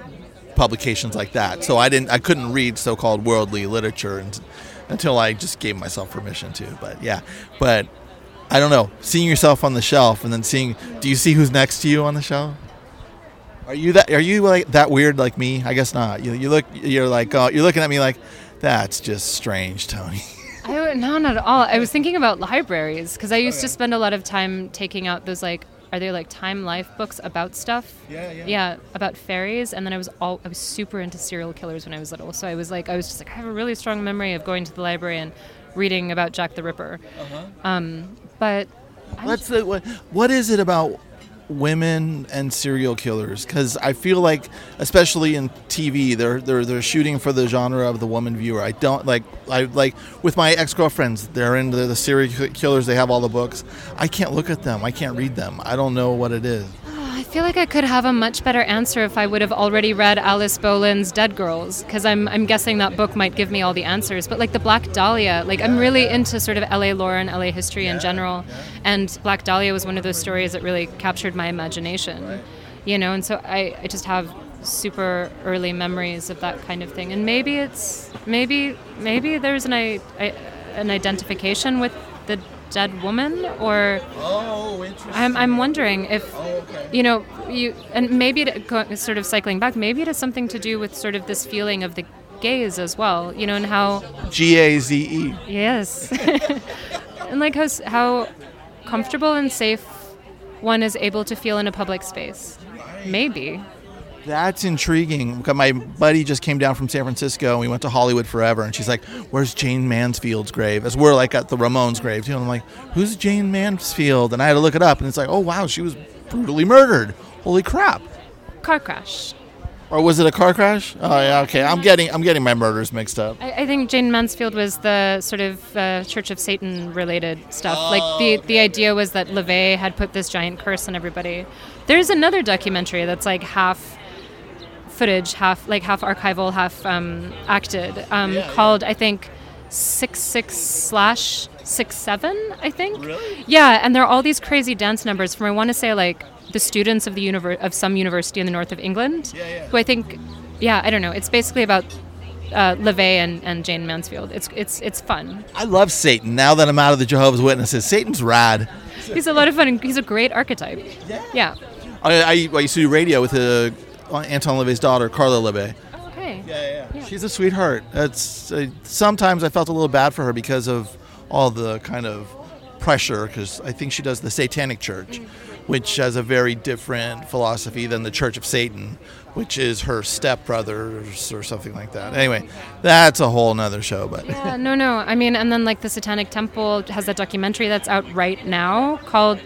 publications like that. So I didn't, I couldn't read so-called worldly literature and, until I just gave myself permission to. But yeah, but I don't know, seeing yourself on the shelf and then seeing, do you see who's next to you on the shelf? Are you that? Are you like that weird like me? I guess not. You, you look, you're like, oh, you're looking at me like, that's just strange, Tony. [laughs] I would, no, not at all. I was thinking about libraries because I used to spend a lot of time taking out those like, are they like Time Life books about stuff? Yeah, yeah. Yeah, about fairies. And then I was all, I was super into serial killers when I was little. So I was like, I was just like, I have a really strong memory of going to the library and reading about Jack the Ripper. Um, but I'm Let's. Uh, what, what is it about women and serial killers? Because I feel like, especially in TV, they're they're they're shooting for the genre of the woman viewer. I don't like. I like with my ex girlfriends. They're into the serial killers. They have all the books. I can't look at them. I can't read them. I don't know what it is. I feel like I could have a much better answer if I would have already read Alice Bolin's Dead Girls, because I'm, I'm guessing that book might give me all the answers. But like the Black Dahlia, like I'm really into sort of LA lore and LA history in general. And Black Dahlia was one of those stories that really captured my imagination, you know, and so I, I just have super early memories of that kind of thing. And maybe it's, maybe, maybe there's an, I, I, an identification with the dead woman or Oh, interesting. I'm, I'm wondering if oh, okay. you know you and maybe it, sort of cycling back maybe it has something to do with sort of this feeling of the gaze as well you know and how G A Z E. yes [laughs] and like how, how comfortable and safe one is able to feel in a public space maybe That's intriguing. My buddy just came down from San Francisco and we went to Hollywood Forever. And she's like, Where's Jayne Mansfield's grave? As we're like at the Ramones grave, too. And I'm like, Who's Jayne Mansfield? And I had to look it up. And it's like, Oh, wow, she was brutally murdered. Holy crap. Car crash. Or was it a car crash? Oh, yeah, okay. I'm getting I'm getting my murders mixed up. I, I think Jayne Mansfield was the sort of uh, Church of Satan related stuff. like the the idea was that LaVey had put this giant curse on everybody. There's another documentary that's like half footage, half like half archival, half um, acted, um, called I think six six slash six seven. I think. Really? Yeah, and there are all these crazy dance numbers from I want to say like the students of the univer- of some university in the north of England, Yeah, yeah. who I think, yeah, I don't know. It's basically about uh, LaVey and, and Jayne Mansfield. It's it's it's fun. I love Satan. Now that I'm out of the Jehovah's Witnesses, Satan's rad. He's a lot of fun. and He's a great archetype. Yeah. I, I, I used to do radio with uh, Anton LaVey's daughter, Karla LaVey. Okay. Yeah, yeah. She's a sweetheart. It's uh, sometimes I felt a little bad for her because of all the kind of pressure. Because I think she does the Satanic Church, which has a very different philosophy than the Church of Satan, which is her stepbrothers or something like that. Anyway, that's a whole nother show. But Yeah, no, no. I mean, and then like the Satanic Temple has that documentary that's out right now called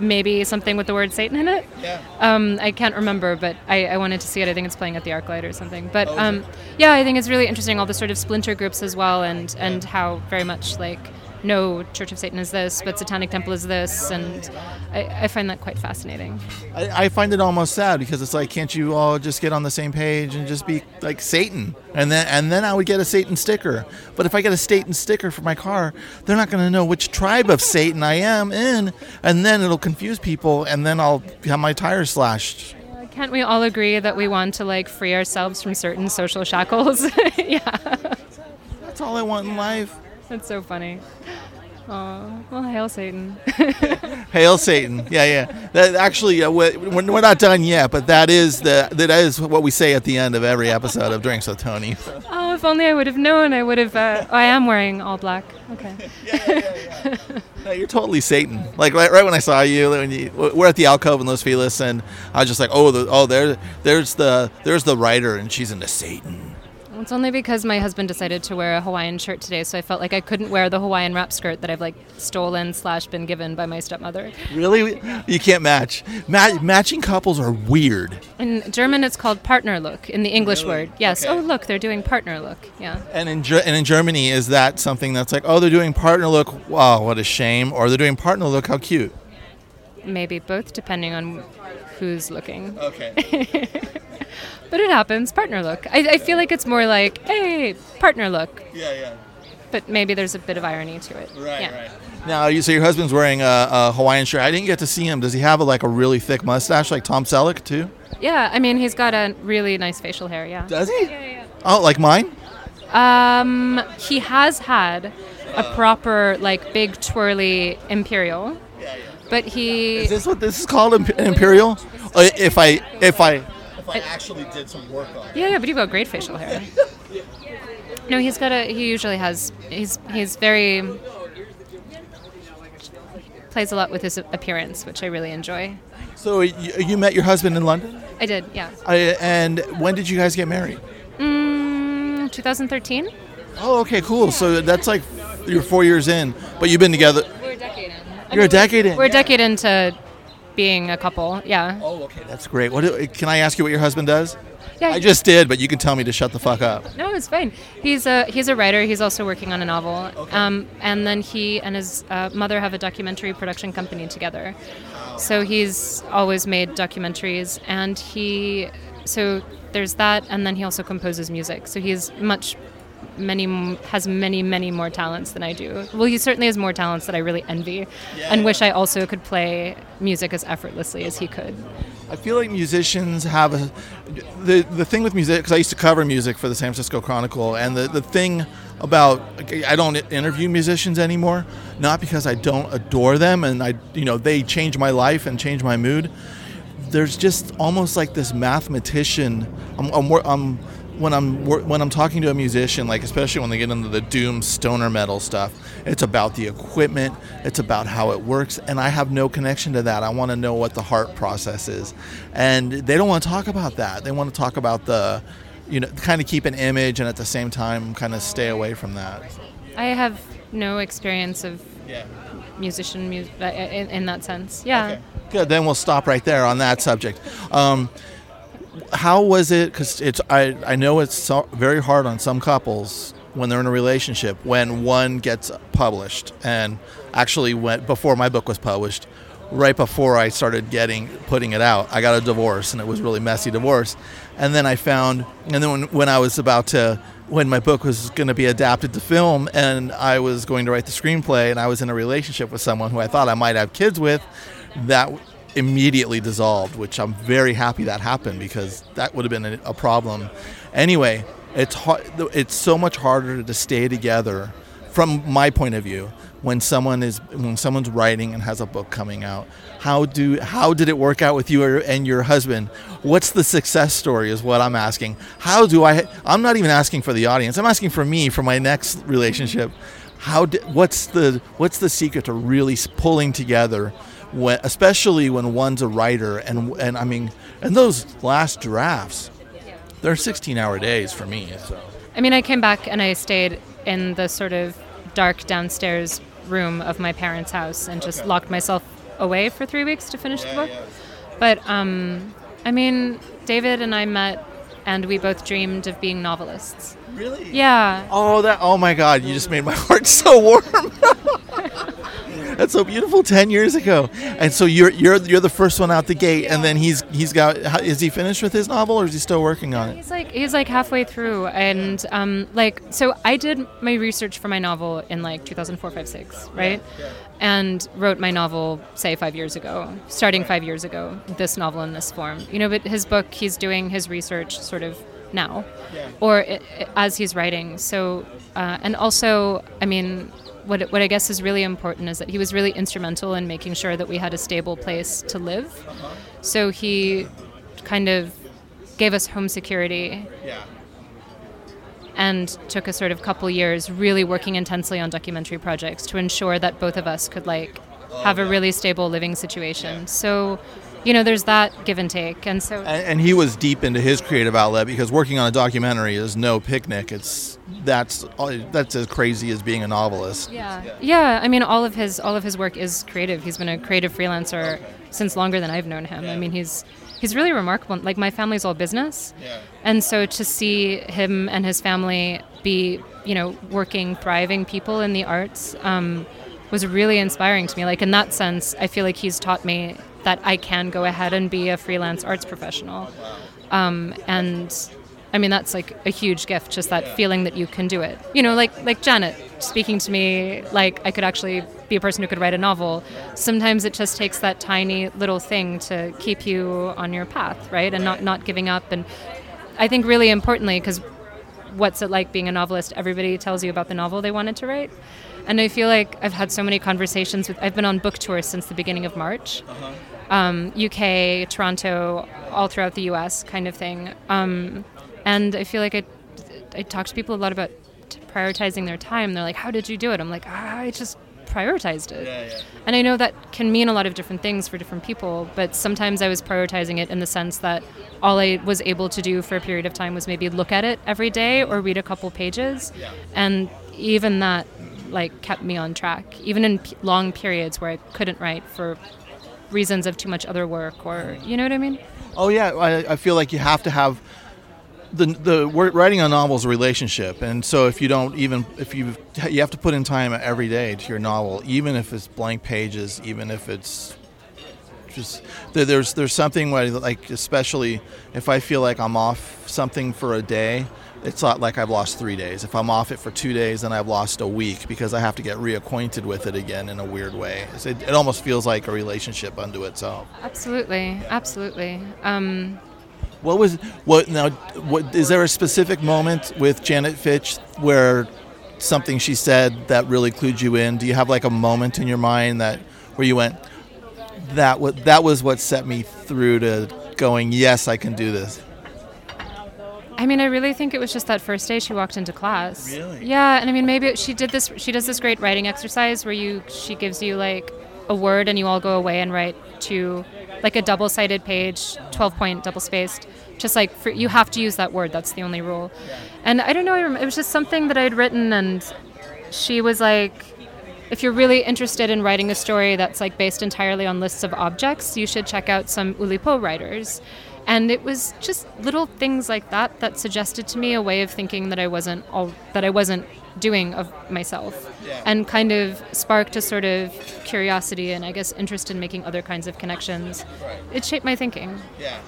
maybe something with the word Satan in it. Yeah. Um, I can't remember, but I, I wanted to see it. I think it's playing at the ArcLight or something. But um, yeah, I think it's really interesting all the sort of splinter groups as well, and and how very much like no Church of Satan is this, but Satanic Temple is this, and I, I find that quite fascinating. I, I find it almost sad because it's like, can't you all just get on the same page and just be like Satan? And then and then I would get a Satan sticker. But if I get a Satan sticker for my car, they're not going to know which tribe of Satan I am in, and then it'll confuse people, and then I'll have my tires slashed. Can't we all agree that we want to like free ourselves from certain social shackles? [laughs] yeah, That's all I want in life. That's so funny. Oh, well, hail Satan. [laughs] Hail Satan! Yeah, yeah. That actually, uh, we- we're, we're not done yet, but that is the that is what we say at the end of every episode of Drinks with Tony. [laughs] oh, if only I would have known. I would have. Uh, oh, I am wearing all black. Okay. [laughs] No, you're totally Satan. Like right, right when I saw you, when you, we're at the alcove in Los Feliz, and I was just like, oh, the, oh, there, there's the, there's the writer, and she's into Satan. Well, it's only because my husband decided to wear a Hawaiian shirt today, so I felt like I couldn't wear the Hawaiian wrap skirt that I've like stolen slash been given by my stepmother. Really, you can't match. Ma- matching couples are weird. In German, it's called partner look. In the English Really? word, yes. Okay. Oh, look, they're doing partner look. Yeah. And in Ger- and in Germany, is that something that's like, oh, they're doing partner look? Wow, what a shame. Or they're doing partner look? How cute. Maybe both, depending on who's looking. Okay. [laughs] But it happens. Partner look. I, I feel like it's more like, hey, partner look. yeah, yeah. But maybe there's a bit of irony to it. Right, yeah. Right. Now, you so your husband's wearing a, a Hawaiian shirt. I didn't get to see him. Does he have a, like a really thick mustache, like Tom Selleck too? Yeah, I mean, he's got a really nice facial hair, yeah. Does he? Yeah, yeah. Oh, like mine? Um, he has had a proper, like, big twirly imperial. Yeah, yeah. But he. Is this what this is called? Imp- an imperial? Uh, if I if I if I actually did some work on it. Yeah, yeah, but you've got great facial hair. No, he's got a. He usually has. He's he's very. Plays a lot with his appearance, which I really enjoy. So you, you met your husband in London, I did, yeah. I, and when did you guys get married? Mm, 2013. Oh, okay, cool. So that's like you're four years in, but you've been together. We're a decade in. You're a decade in. We're a decade into being a couple. Yeah. Oh, okay, that's great. What do- can I ask you what your husband does? Yeah. I just did, but you can tell me to shut the fuck up. No, it's fine. He's a he's a writer. He's also working on a novel. Um, and then he and his uh, mother have a documentary production company together. So he's always made documentaries, and he so there's that, and then he also composes music. So he's much many has many many more talents than I do. Well, he certainly has more talents that I really envy, and wish I also could play music as effortlessly as he could. I feel like musicians have a the the thing with music because I used to cover music for the San Francisco Chronicle, and the the thing about I don't interview musicians anymore, not because I don't adore them and I you know they change my life and change my mood. There's just almost like this mathematician. I'm I'm, I'm when I'm when I'm talking to a musician, like especially when they get into the doom stoner metal stuff, it's about the equipment, it's about how it works, and I have no connection to that. I want to know what the heart process is, and they don't want to talk about that. They want to talk about the, you know, kind of keep an image, and at the same time, kind of stay away from that. I have no experience of Yeah. musician mu- uh, in, in that sense. Yeah. Good. Then we'll stop right there on that subject. Um, how was it? Because it's I I know it's so, very hard on some couples when they're in a relationship when one gets published and actually went before my book was published. Right before I started getting putting it out, I got a divorce and it was mm-hmm. really messy divorce. And then I found, and then when, when I was about to, when my book was going to be adapted to film, and I was going to write the screenplay, and I was in a relationship with someone who I thought I might have kids with, that immediately dissolved, which I'm very happy that happened because that would have been a, a problem. Anyway, it's hard, it's so much harder to stay together from my point of view when someone is when someone's writing and has a book coming out. How do how did it work out with you and your husband? What's the success story is what I'm asking. How do I I'm not even asking for the audience. I'm asking for me for my next relationship. How di- what's the what's the secret to really pulling together when, especially when one's a writer and and I mean and those last drafts they're 16 hour days for me so I mean, I came back and I stayed in the sort of dark downstairs room of my parents' house and just locked myself away for three weeks to finish the book. But um, I mean, David and I met, and we both dreamed of being novelists. Really Yeah. Oh, that! Oh my God! You just made my [laughs] heart so warm. [laughs] That's so beautiful. Ten years ago, and so you're you're you're the first one out the gate, and then he's he's got. Is he finished with his novel, or is he still working on it? He's like he's like halfway through, and um, like so I did my research for my novel in like 2004, 5, 6, right? And wrote my novel say five years ago, starting five years ago. This novel in this form, you know. But his book, he's doing his research sort of now, or i i as he's writing. So, uh, and also, I mean. What, what I guess is really important is that he was really instrumental in making sure that we had a stable place to live. So he kind of gave us home security Yeah. and took a sort of couple years really working intensely on documentary projects to ensure that both of us could like have a really stable living situation. So, you know, there's that give and take. And so And, and he was deep into his creative outlet because working on a documentary is no picnic. It's that's that's as crazy as being a novelist. yeah. Yeah, I mean all of his all of his work is creative. He's been a creative freelancer since longer than I've known him. I mean, he's he's really remarkable. Like my family's all business. And so to see him and his family be, you know, working, thriving people in the arts um, was really inspiring to me. Like in that sense, I feel like he's taught me that I can go ahead and be a freelance arts professional. Um, and I mean that's like a huge gift, just that feeling that you can do it. You know, like like Janet speaking to me like I could actually be a person who could write a novel. Sometimes it just takes that tiny little thing to keep you on your path, right? And not not giving up. And I think really importantly, because what's it like being a novelist? Everybody tells you about the novel they wanted to write. And I feel like I've had so many conversations with. I've been on book tours since the beginning of March, um, UK, Toronto, all throughout the US, kind of thing. Um, and I feel like I, I talk to people a lot about t- prioritizing their time. They're like, "How did you do it?" I'm like, "Ah, "I just prioritized it." Yeah, yeah. And I know that can mean a lot of different things for different people, but sometimes I was prioritizing it in the sense that all I was able to do for a period of time was maybe look at it every day or read a couple pages. And even that like kept me on track, even in p- long periods where I couldn't write for reasons of too much other work or you know what I mean? Oh yeah, I, I feel like you have to have the the writing a novel is a relationship, and so if you don't even if you you have to put in time every day to your novel, even if it's blank pages, even if it's just there's there's something where like especially if I feel like I'm off something for a day. It's not like I've lost three days. If I'm off it for two days, then I've lost a week because I have to get reacquainted with it again in a weird way. It, it almost feels like a relationship unto itself. Absolutely, absolutely. Um, What was what now? What is there a specific moment with Janet Fitch where something she said that really clued you in? Do you have like a moment in your mind that where you went, that was that was what set me through to going, yes, I can do this. I mean, I really think it was just that first day she walked into class. Really? Yeah, and I mean, maybe she did this. She does this great writing exercise where you she gives you like a word and you all go away and write to like a double-sided page, 12-point double-spaced. Just like for, you have to use that word. That's the only rule. And I don't know. I rem- It was just something that I had written, and she was like, if you're really interested in writing a story that's like based entirely on lists of objects, you should check out some Oulipo writers. And it was just little things like that that suggested to me a way of thinking that I wasn't all that I wasn't doing of myself, and kind of sparked a sort of curiosity and I guess interest in making other kinds of connections. It shaped my thinking.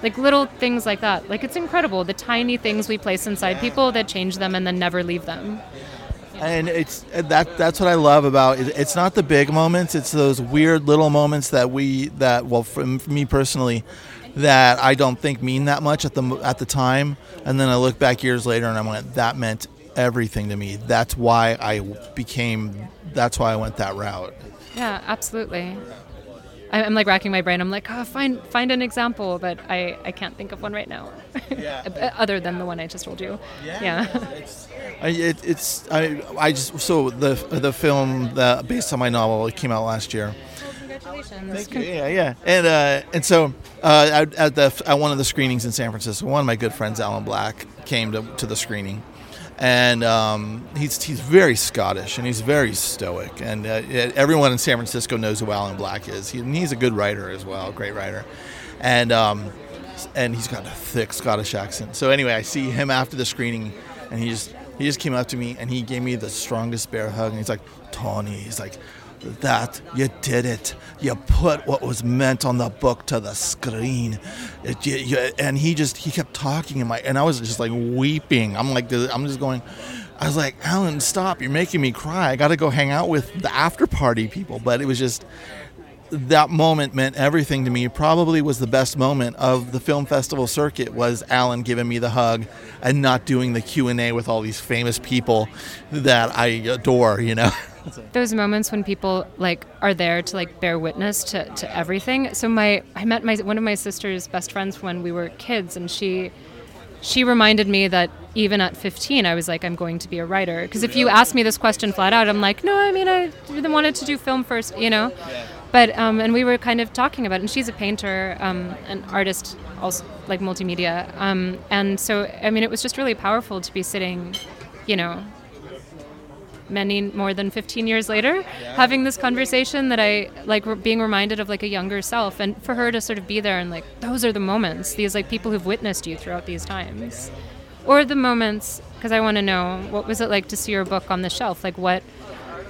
Like little things like that. Like it's incredible the tiny things we place inside people that change them and then never leave them. and it's uh, that that's what I love about it. It's not the big moments; it's those weird little moments that we that well, for me personally, that I don't think mean that much at the at the time, and then I look back years later and I went, that meant everything to me. That's why I became. That's why I went that route. Yeah, absolutely. I'm like racking my brain. I'm like, oh, find find an example, but I, I can't think of one right now. Yeah. [laughs] Uh, other than the one I just told you. Yeah. I, it, it's I, I just so the the film that based on my novel it came out last year. Congratulations. Yeah, yeah, and uh, and so uh, at, at the at one of the screenings in San Francisco, one of my good friends, Alan Black, came to, to the screening, and um, he's he's very Scottish and he's very stoic, and uh, everyone in San Francisco knows who Alan Black is. He, and he's a good writer as well, great writer, and um, and he's got a thick Scottish accent. So anyway, I see him after the screening, and he just he just came up to me and he gave me the strongest bear hug, and he's like, Tony, he's like that you did it. You put what was meant on the book to the screen. It, you, you, and he just he kept talking in my and i was just like weeping. I'm like i'm just going i was like alan stop. You're making me cry. I gotta go hang out with the after party people. But it was just that moment meant everything to me. Probably was the best moment of the film festival circuit was alan giving me the hug and not doing the q&a with all these famous people that i adore you know [laughs] Those moments when people like are there to like bear witness to, to everything. So my I met my one of my sister's best friends when we were kids, and she she reminded me that even at 15 I was like I'm going to be a writer. Because if you ask me this question flat out I'm like no I mean I wanted to do film first you know? But um, and we were kind of talking about it and she's a painter um, an artist also like multimedia um, and so I mean it was just really powerful to be sitting you know many more than 15 years later having this conversation that i like re- being reminded of like a younger self and for her to sort of be there and like those are the moments these like people who've witnessed you throughout these times or the moments because i want to know what was it like to see your book on the shelf like what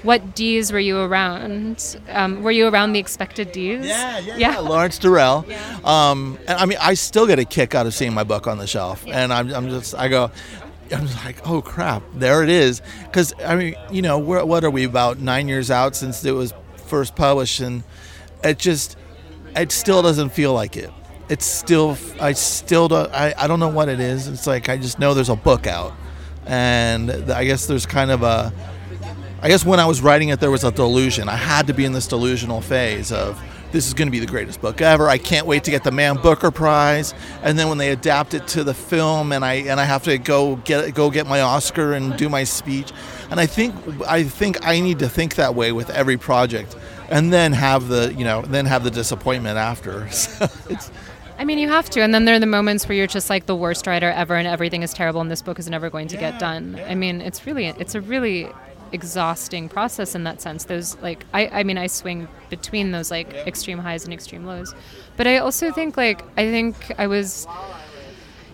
what D's were you around? Um, were you around the expected D's? Yeah, yeah, yeah. Lawrence Durrell. Um, and I mean, I still get a kick out of seeing my book on the shelf, and I'm, I'm just, I go, I'm like, oh crap, there it is. Because I mean, you know, what are we about nine years out since it was first published, and it just, it still doesn't feel like it. It's still, I still don't, I, I don't know what it is. It's like I just know there's a book out, and I guess there's kind of a. I guess when I was writing it, there was a delusion. I had to be in this delusional phase of this is going to be the greatest book ever. I can't wait to get the Man Booker Prize. And then when they adapt it to the film, and I and I have to go get go get my Oscar and do my speech, and I think I think I need to think that way with every project, and then have the you know then have the disappointment after. [laughs] So it's I mean, you have to. And then there are the moments where you're just like the worst writer ever and everything is terrible and this book is never going to get done. I mean, it's really, it's a really exhausting process in that sense. Those, like, I, I mean, I swing between those, like, extreme highs and extreme lows. But I also think, like, I think I was,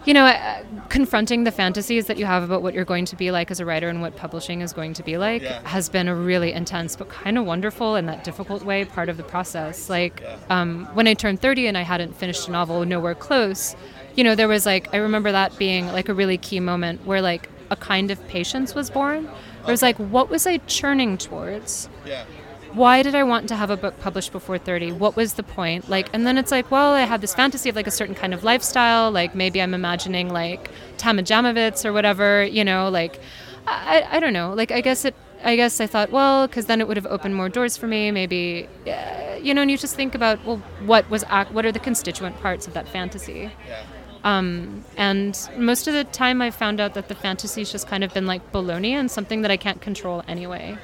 you know, uh, confronting the fantasies that you have about what you're going to be like as a writer and what publishing is going to be like Yeah. has been a really intense but kind of wonderful in that difficult way part of the process. Like um, when I turned 30 and I hadn't finished a novel nowhere close, you know, there was like I remember that being like a really key moment where like a kind of patience was born. It was like, what was I churning towards? yeah. why did I want to have a book published before 30? What was the point? Like, and then it's like, well, I had this fantasy of like a certain kind of lifestyle. Like maybe I'm imagining like Tama Janowitz or whatever, you know, like, I, I don't know. Like, I guess it, I guess I thought, well, because then it would have opened more doors for me. Maybe, uh, you know, and you just think about, well, what was, ac- what are the constituent parts of that fantasy? Um, and most of the time, I found out that the fantasy's just kind of been like baloney and something that I can't control anyway.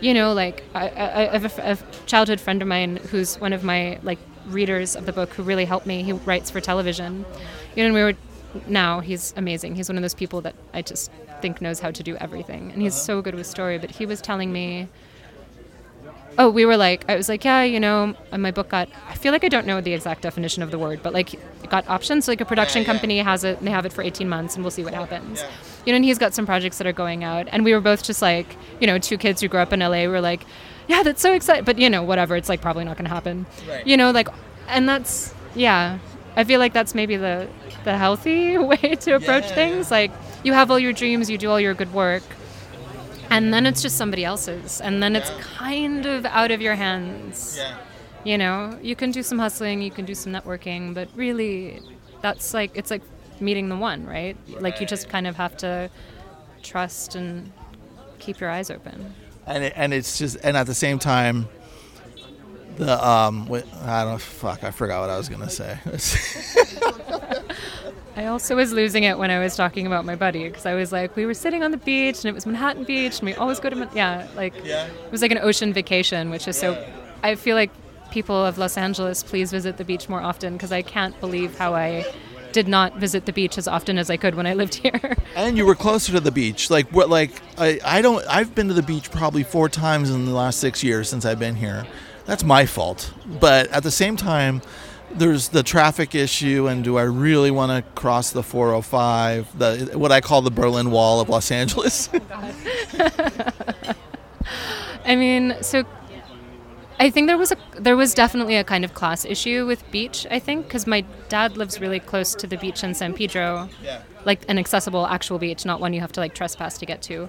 You know, like I, I, I have a childhood friend of mine who's one of my like readers of the book who really helped me. He writes for television. You know, and we were now he's amazing. He's one of those people that I just think knows how to do everything, and he's so good with story. But he was telling me oh we were like i was like yeah you know and my book got i feel like i don't know the exact definition of the word but like it got options. So like a production Yeah, yeah. company has it and they have it for 18 months and we'll see what happens. you know and he's got some projects that are going out. And we were both just like you know two kids who grew up in la were like yeah that's so exciting. But you know whatever. It's like probably not going to happen. Right. you know like and that's yeah. I feel like that's maybe the the healthy [laughs] way to approach Yeah, things. like you have all your dreams you do all your good work and then it's just somebody else's. And then it's kind of out of your hands. You know you can do some hustling you can do some networking but really that's like it's like meeting the one right? Like you just kind of have to trust and keep your eyes open. And it, and it's just and at the same time the um I don't fuck I forgot what I was gonna say [laughs] i also was losing it when i was talking about my buddy because i was like we were sitting on the beach and it was manhattan beach and we always go to Man- yeah like Yeah. it was like an ocean vacation which is so i feel like people of los angeles please visit the beach more often because i can't believe how i did not visit the beach as often as i could when i lived [laughs] here. And you were closer to the beach like what like I, I don't I've been to the beach probably four times in the last six years since I've been here. That's my fault. But at the same time there's the traffic issue and do I really want to cross the 405 the what I call the Berlin Wall of Los Angeles [laughs] [laughs] I mean, so I think there was a there was definitely a kind of class issue with beach. I think because my dad lives really close to the beach in San Pedro, Yeah. like an accessible actual beach, not one you have to like trespass to get to.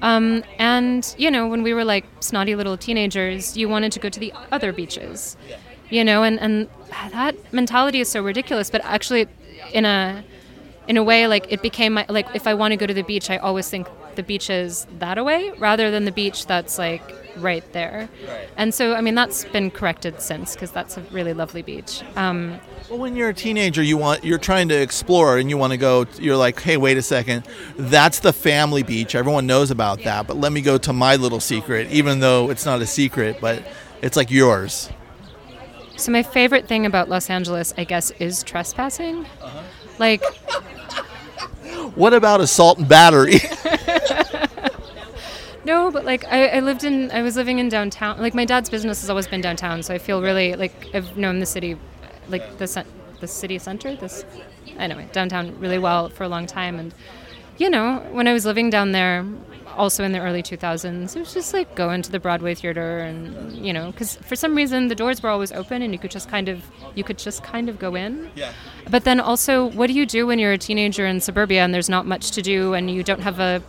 Um, and you know, when we were like snotty little teenagers, you wanted to go to the other beaches, you know, and and that mentality is so ridiculous. But actually, in a in a way, like it became my like if I want to go to the beach, I always think the beach is that away rather than the beach that's like right there. Right. And so, I mean, that's been corrected since because that's a really lovely beach. Um, Well, when you're a teenager, you want you're trying to explore and you want to go. You're like, hey, wait a second, that's the family beach. Everyone knows about that, but let me go to my little secret, even though it's not a secret, but it's like yours. So my favorite thing about Los Angeles, I guess, is trespassing. Like, What about assault and battery? [laughs] no, but like I, I lived in, I was living in downtown. Like my dad's business has always been downtown, so I feel really like I've known the city, like the the city center, this anyway downtown really well for a long time. And you know, when I was living down there, also in the early 2000s, it was just like going to the Broadway theater, and you know, because for some reason the doors were always open, and you could just kind of you could just kind of go in. yeah. But then also, what do you do when you're a teenager in suburbia and there's not much to do and you don't have a,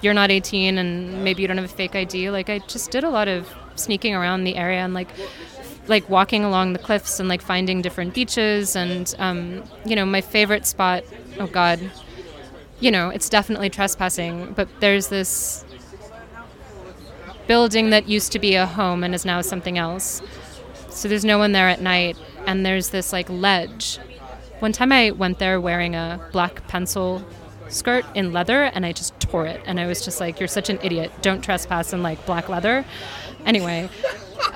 you're not 18 and maybe you don't have a fake ID? Like, I just did a lot of sneaking around the area and like, like walking along the cliffs and like finding different beaches and, um, you know, my favorite spot. Oh God, you know, it's definitely trespassing. But there's this building that used to be a home and is now something else. So there's no one there at night, and there's this like ledge. One time I went there wearing a black pencil skirt in leather, and I just tore it. And I was just like, "You're such an idiot! Don't trespass in like black leather." Anyway,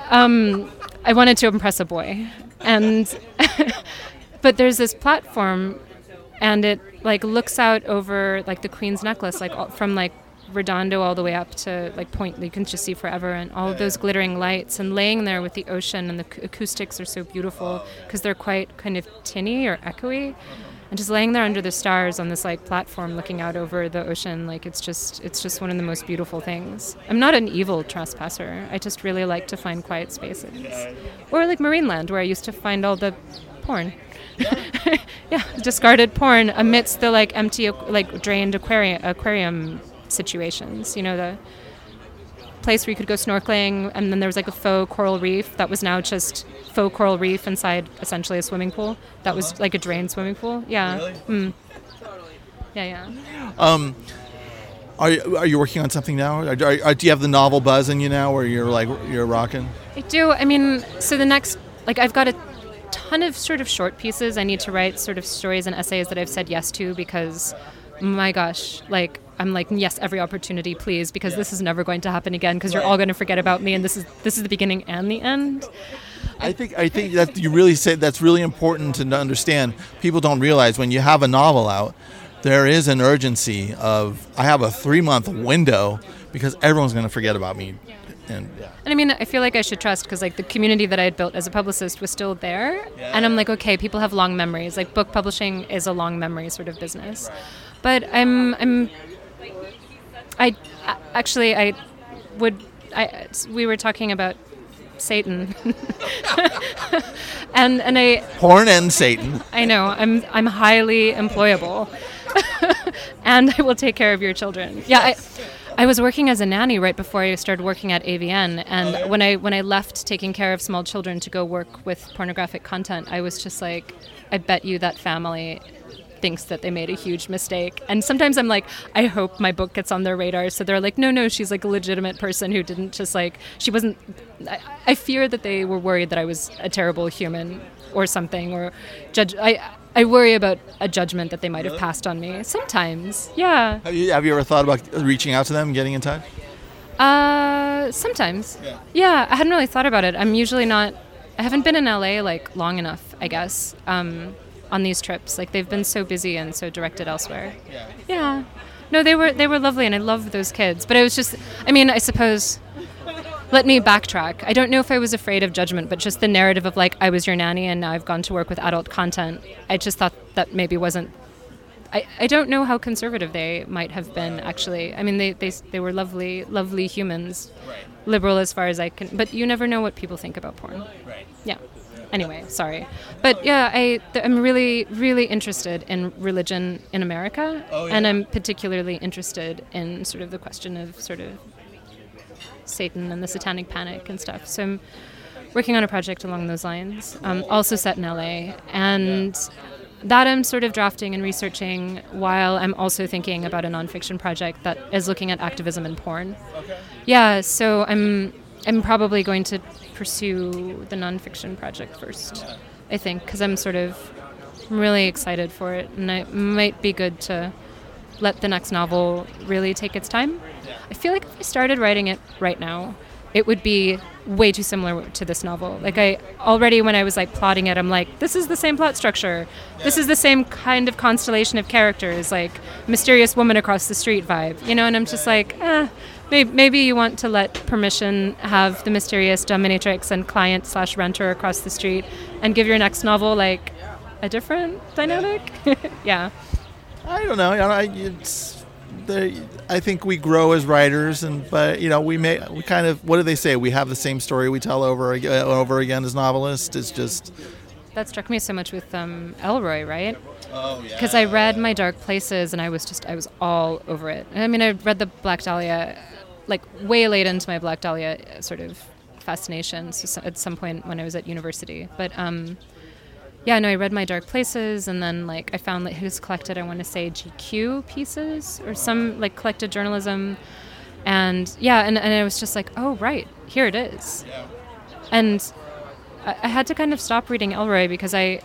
um, I wanted to impress a boy, and [laughs] but there's this platform, and it like looks out over like the Queen's Necklace, like all, from like Redondo all the way up to like Point. You can just see forever, and all of those glittering lights, and laying there with the ocean, and the acoustics are so beautiful because they're quite kind of tinny or echoey. And just laying there under the stars on this like platform, looking out over the ocean, like it's just it's just one of the most beautiful things. I'm not an evil trespasser. I just really like to find quiet spaces, or like Marineland, where I used to find all the porn. [laughs] yeah, discarded porn amidst the like empty, like drained aquarium aquarium situations. You know, the place where you could go snorkeling, and then there was like a faux coral reef that was now just faux coral reef inside essentially a swimming pool. That was like a drained swimming pool. Yeah. Really? Mm. Yeah, yeah. Um, are you, are you working on something now? Are, are, are- do you have the novel buzz in you now, where you're like you're rocking? I do. I mean, so the next, like, I've got a ton of sort of short pieces. I need to write sort of stories and essays that I've said yes to because, my gosh, like I'm like yes every opportunity, please, because this is never going to happen again because you're all going to forget about me, and this is this is the beginning and the end. I think I think that you really say that's really important to understand. People don't realize when you have a novel out, there is an urgency of I have a three month window because everyone's going to forget about me, and yeah. And I mean, I feel like I should trust because like the community that I had built as a publicist was still there, and I'm like, okay, people have long memories. Like book publishing is a long memory sort of business, but I'm I'm I actually I would I we were talking about Satan, [laughs] and and I porn and Satan. I know I'm I'm highly employable, [laughs] and I will take care of your children. Yeah, I, I was working as a nanny right before I started working at AVN, and oh, when I when I left taking care of small children to go work with pornographic content, I was just like, I bet you that family thinks that they made a huge mistake. And sometimes I'm like, I hope my book gets on their radar. So they're like, no, no, she's like a legitimate person who didn't just like, she wasn't. I, I fear that they were worried that I was a terrible human or something, or judge. I, I worry about a judgment that they might have passed on me. Sometimes, yeah. Have you have you ever thought about reaching out to them, getting in touch? Uh, sometimes. Yeah. Yeah, I hadn't really thought about it. I'm usually not. I haven't been in LA like long enough, I guess. Um, on these trips, like they've been so busy and so directed elsewhere. Yeah. Yeah. No, they were they were lovely, and I love those kids. But it was just, I mean, I suppose. Let me backtrack. I don't know if I was afraid of judgment, but just the narrative of like I was your nanny and now I've gone to work with adult content. I just thought that maybe wasn't. I, I don't know how conservative they might have been actually. I mean, they, they, they were lovely, lovely humans, liberal as far as I can. But you never know what people think about porn. Yeah. Anyway, sorry, but yeah, I th- I'm really really interested in religion in America, Oh, and. I'm particularly interested in sort of the question of sort of Satan and the Satanic Panic and stuff. So I'm working on a project along those lines, um, also set in LA, and that I'm sort of drafting and researching while I'm also thinking about a nonfiction project that is looking at activism in porn. Yeah, so I'm I'm probably going to pursue the nonfiction project first. I think because I'm sort of really excited for it, and it might be good to let the next novel really take its time. I feel like if I started writing it right now, it would be way too similar to this novel. Like I already when I was like plotting it, I'm like, this is the same plot structure. This is the same kind of constellation of characters, like mysterious woman across the street vibe, you know. And I'm just like, eh, maybe, maybe you want to let permission have the mysterious dominatrix and client slash renter across the street, and give your next novel like a different dynamic. [laughs] yeah. I don't know. I, it's, there, I think we grow as writers, and but you know we may we kind of what do they say? We have the same story we tell over uh, over again as novelists. It's just That struck me so much with um, Ellroy, right? oh yeah. Because I read My Dark Places and I was just, I was all over it. I mean, I read the Black Dahlia, like way late into my Black Dahlia uh, sort of fascination so, so- at some point when I was at university. But um, yeah, no, I read My Dark Places and then like I found that his collected, I want to say GQ pieces or some like collected journalism. And yeah, and, and I was just like, oh, right, here it is. And I, I had to kind of stop reading Ellroy because I,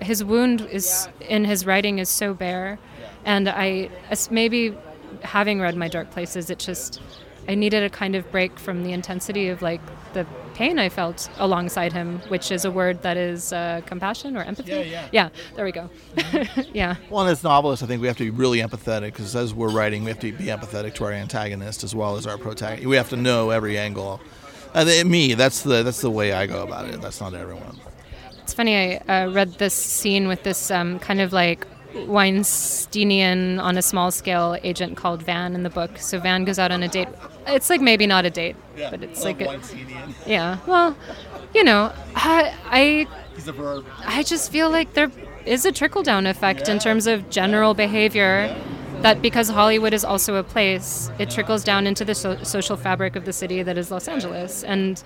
his wound is in his writing is so bare, and I as maybe having read My Dark Places, it just I needed a kind of break from the intensity of like the pain I felt alongside him, which is a word that is uh, compassion or empathy. Yeah, yeah. Yeah, there we go. [laughs] yeah. Well, and as novelists, I think we have to be really empathetic because as we're writing, we have to be empathetic to our antagonist as well as our protagonist. We have to know every angle. Uh, me, that's the that's the way I go about it. That's not everyone. It's funny. I uh, read this scene with this um, kind of like Weinsteinian on a small scale agent called Van in the book. So Van goes out on a date. It's like maybe not a date, but it's like a, yeah. Well, you know, I, I He's a verb. I just feel like there is a trickle down effect in terms of general behavior. That because Hollywood is also a place, it trickles down into the so- social fabric of the city that is Los Angeles. And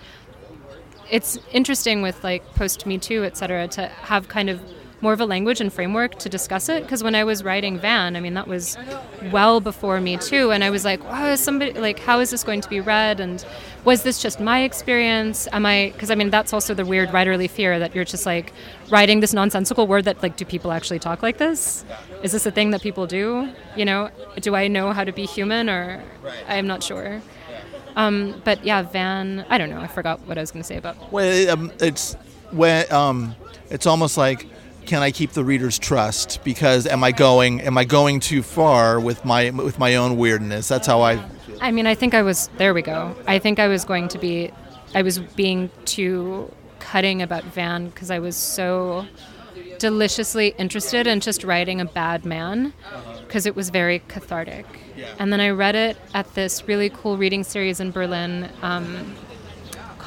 it's interesting with like post Me Too, et cetera, to have kind of more of a language and framework to discuss it. Because when I was writing Van, I mean, that was well before me too, and I was like, wow, is somebody like, how is this going to be read? And was this just my experience? Am I? Because I mean, that's also the weird writerly fear that you're just like writing this nonsensical word that like, do people actually talk like this? Is this a thing that people do? You know, do I know how to be human, or I'm not sure. Um, but yeah, Van. I don't know. I forgot what I was going to say about. Well, um, it's when um, it's almost like, can I keep the reader's trust? Because am I going am I going too far with my with my own weirdness? That's how I. I mean, I think I was. There we go. I think I was going to be. I was being too cutting about Van because I was so deliciously interested in just writing a bad man because it was very cathartic. And then I read it at this really cool reading series in Berlin um,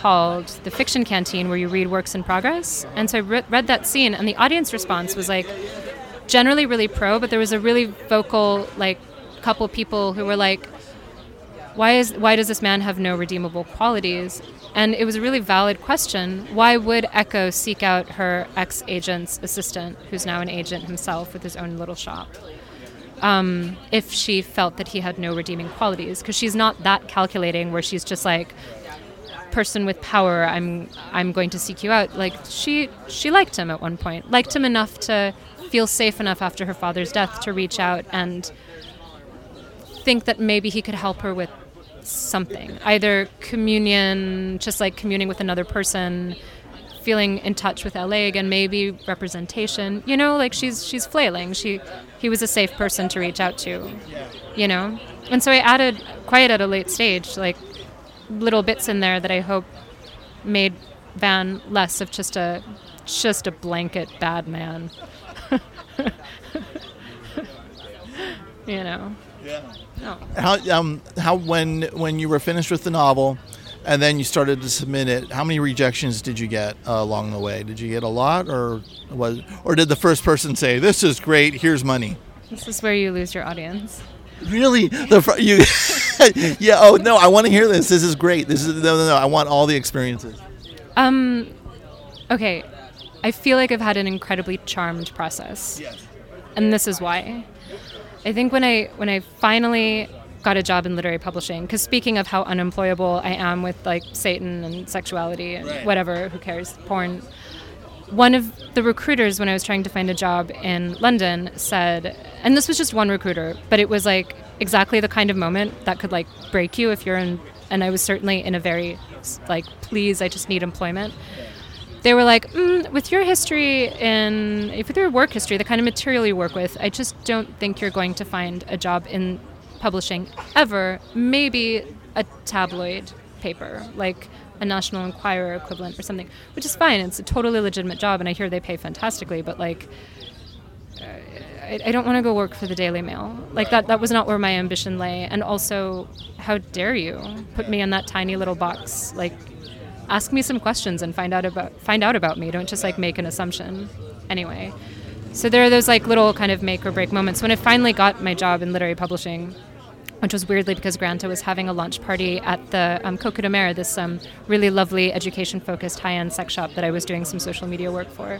called The Fiction Canteen, where you read works in progress. And so I re- read that scene, and the audience response was like generally really pro, but there was a really vocal, like, couple people who were like, why is why does this man have no redeemable qualities? And it was a really valid question. Why would Echo seek out her ex agent's assistant, who's now an agent himself with his own little shop, um, if she felt that he had no redeeming qualities? Because she's not that calculating, where she's just like, person with power, I'm I'm going to seek you out. Like she she liked him at one point, liked him enough to feel safe enough after her father's death to reach out and think that maybe he could help her with something either communion just like communing with another person feeling in touch with la again maybe representation. You know like she's she's flailing. She he was a safe person to reach out to you know? And so i added quite at a late stage like little bits in there that i hope made van less of just a just a blanket bad man [laughs] you know Oh. How um how when when you were finished with the novel, and then you started to submit it, how many rejections did you get uh, along the way? Did you get a lot, or was or did the first person say, "This is great, here's money"? This is where you lose your audience. Really, the fr- you? [laughs] [laughs] yeah. Oh no, I want to hear this. This is great. This is no, no, no. I want all the experiences. Um, okay, I feel like I've had an incredibly charmed process, Yes. and this is why. I think when I when I finally got a job in literary publishing, because speaking of how unemployable I am with like Satan and sexuality and Right. whatever, who cares, porn. One of the recruiters, when I was trying to find a job in London, said, and this was just one recruiter, but it was like exactly the kind of moment that could like break you if you're in. And I was certainly in a very like, please, I just need employment they were like, mm, with your history if with your work history, the kind of material you work with, I just don't think you're going to find a job in publishing ever. Maybe a tabloid paper, like a National Enquirer equivalent or something, which is fine. It's a totally legitimate job, and I hear they pay fantastically. But like, I, I don't want to go work for the Daily Mail. Like that, that was not where my ambition lay. And also, how dare you put me in that tiny little box? Like, ask me some questions and find out about find out about me. Don't just like make an assumption. Anyway, so there are those like little kind of make or break moments. When I finally got my job in literary publishing, which was weirdly because Granta was having a launch party at the um, Coco de Mer, this um, really lovely education-focused high-end sex shop that I was doing some social media work for.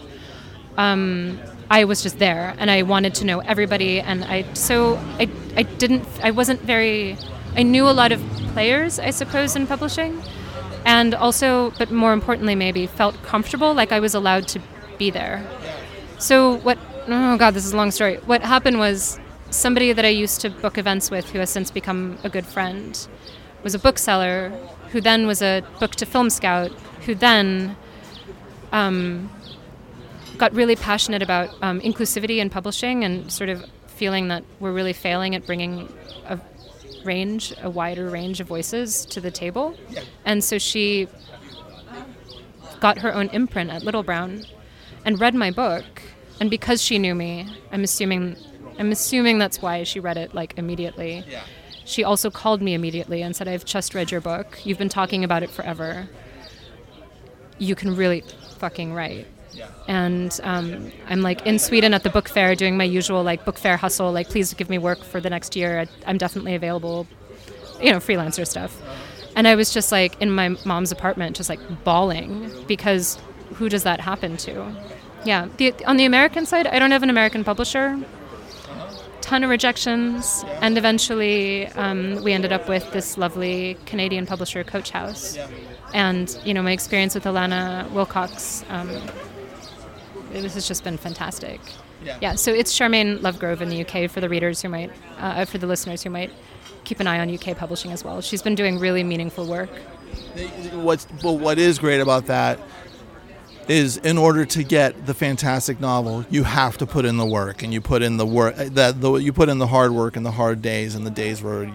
Um, I was just there, and I wanted to know everybody, and I so I I didn't I wasn't very I knew a lot of players, I suppose, in publishing, and also, but more importantly, maybe felt comfortable, like I was allowed to be there. So what? Oh God, this is a long story. What happened was somebody that I used to book events with, who has since become a good friend, was a bookseller, who then was a book to film scout, who then um, got really passionate about um, inclusivity in publishing and sort of feeling that we're really failing at bringing a range, a wider range of voices to the table. And so she got her own imprint at Little Brown and read my book. And because she knew me, I'm assuming I'm assuming that's why she read it like immediately. She also called me immediately and said, "I've just read your book. You've been talking about it forever. You can really fucking write." And um, I'm like in Sweden at the book fair doing my usual like book fair hustle. Like, please give me work for the next year. I, I'm definitely available, you know, freelancer stuff. And I was just like in my mom's apartment, just like bawling because who does that happen to? Yeah. The, on the American side, I don't have an American publisher. Ton of rejections, and eventually um, we ended up with this lovely Canadian publisher, Coach House. And you know, my experience with Alana Wilcox, um, this has just been fantastic. Yeah. Yeah. So it's Sharmaine Lovegrove in the UK for the readers who might, uh, for the listeners who might keep an eye on UK publishing as well. She's been doing really meaningful work. What's but what is great about that is in order to get the fantastic novel, you have to put in the work, and you put in the work that the, you put in the hard work and the hard days and the days where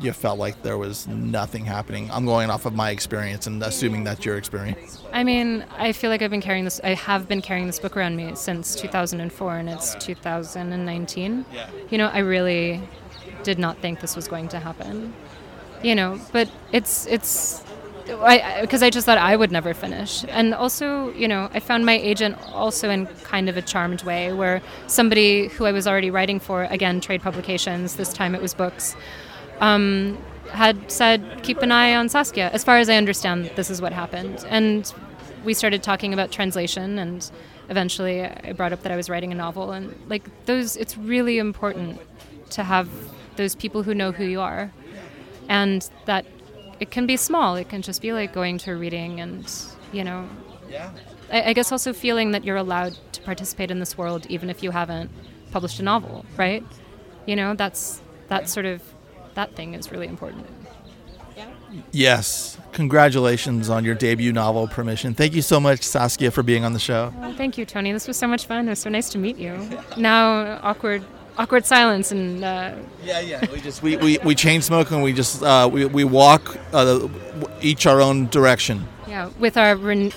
you felt like there was nothing happening. I'm going off of my experience and assuming that's your experience. I mean, I feel like I've been carrying this. I have been carrying this book around me since 2004, and it's 2019. Yeah. You know, I really did not think this was going to happen. You know, but it's it's because I, I just thought I would never finish. And also, you know, I found my agent also in kind of a charmed way, where somebody who I was already writing for, again, trade publications. This time it was books. Um, had said, keep an eye on Saskia. As far as I understand, this is what happened. And we started talking about translation, and eventually I brought up that I was writing a novel. And like those, it's really important to have those people who know who you are. And that it can be small, it can just be like going to a reading and, you know, Yeah. I, I guess also feeling that you're allowed to participate in this world even if you haven't published a novel, right? You know, that's that sort of that thing is really important. Yes. Congratulations on your debut novel, Permission. Thank you so much, Saskia, for being on the show. Well, thank you, Tony. This was so much fun. It was so nice to meet you. Now awkward awkward silence and uh, Yeah, yeah. We just we, we, we chain smoke and we just uh, we, we walk uh, each our own direction. yeah, with our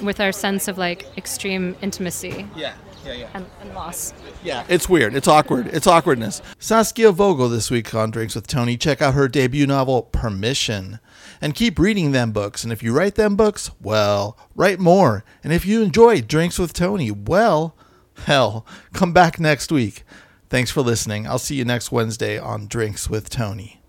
with our sense of like extreme intimacy Yeah, yeah, yeah. and, and loss. Yeah, it's weird. It's awkward. It's awkwardness. Saskia Vogel this week on Drinks with Tony. Check out her debut novel, Permission. And keep reading them books. And if you write them books, well, write more. And if you enjoy Drinks with Tony, well, hell, come back next week. Thanks for listening. I'll see you next Wednesday on Drinks with Tony.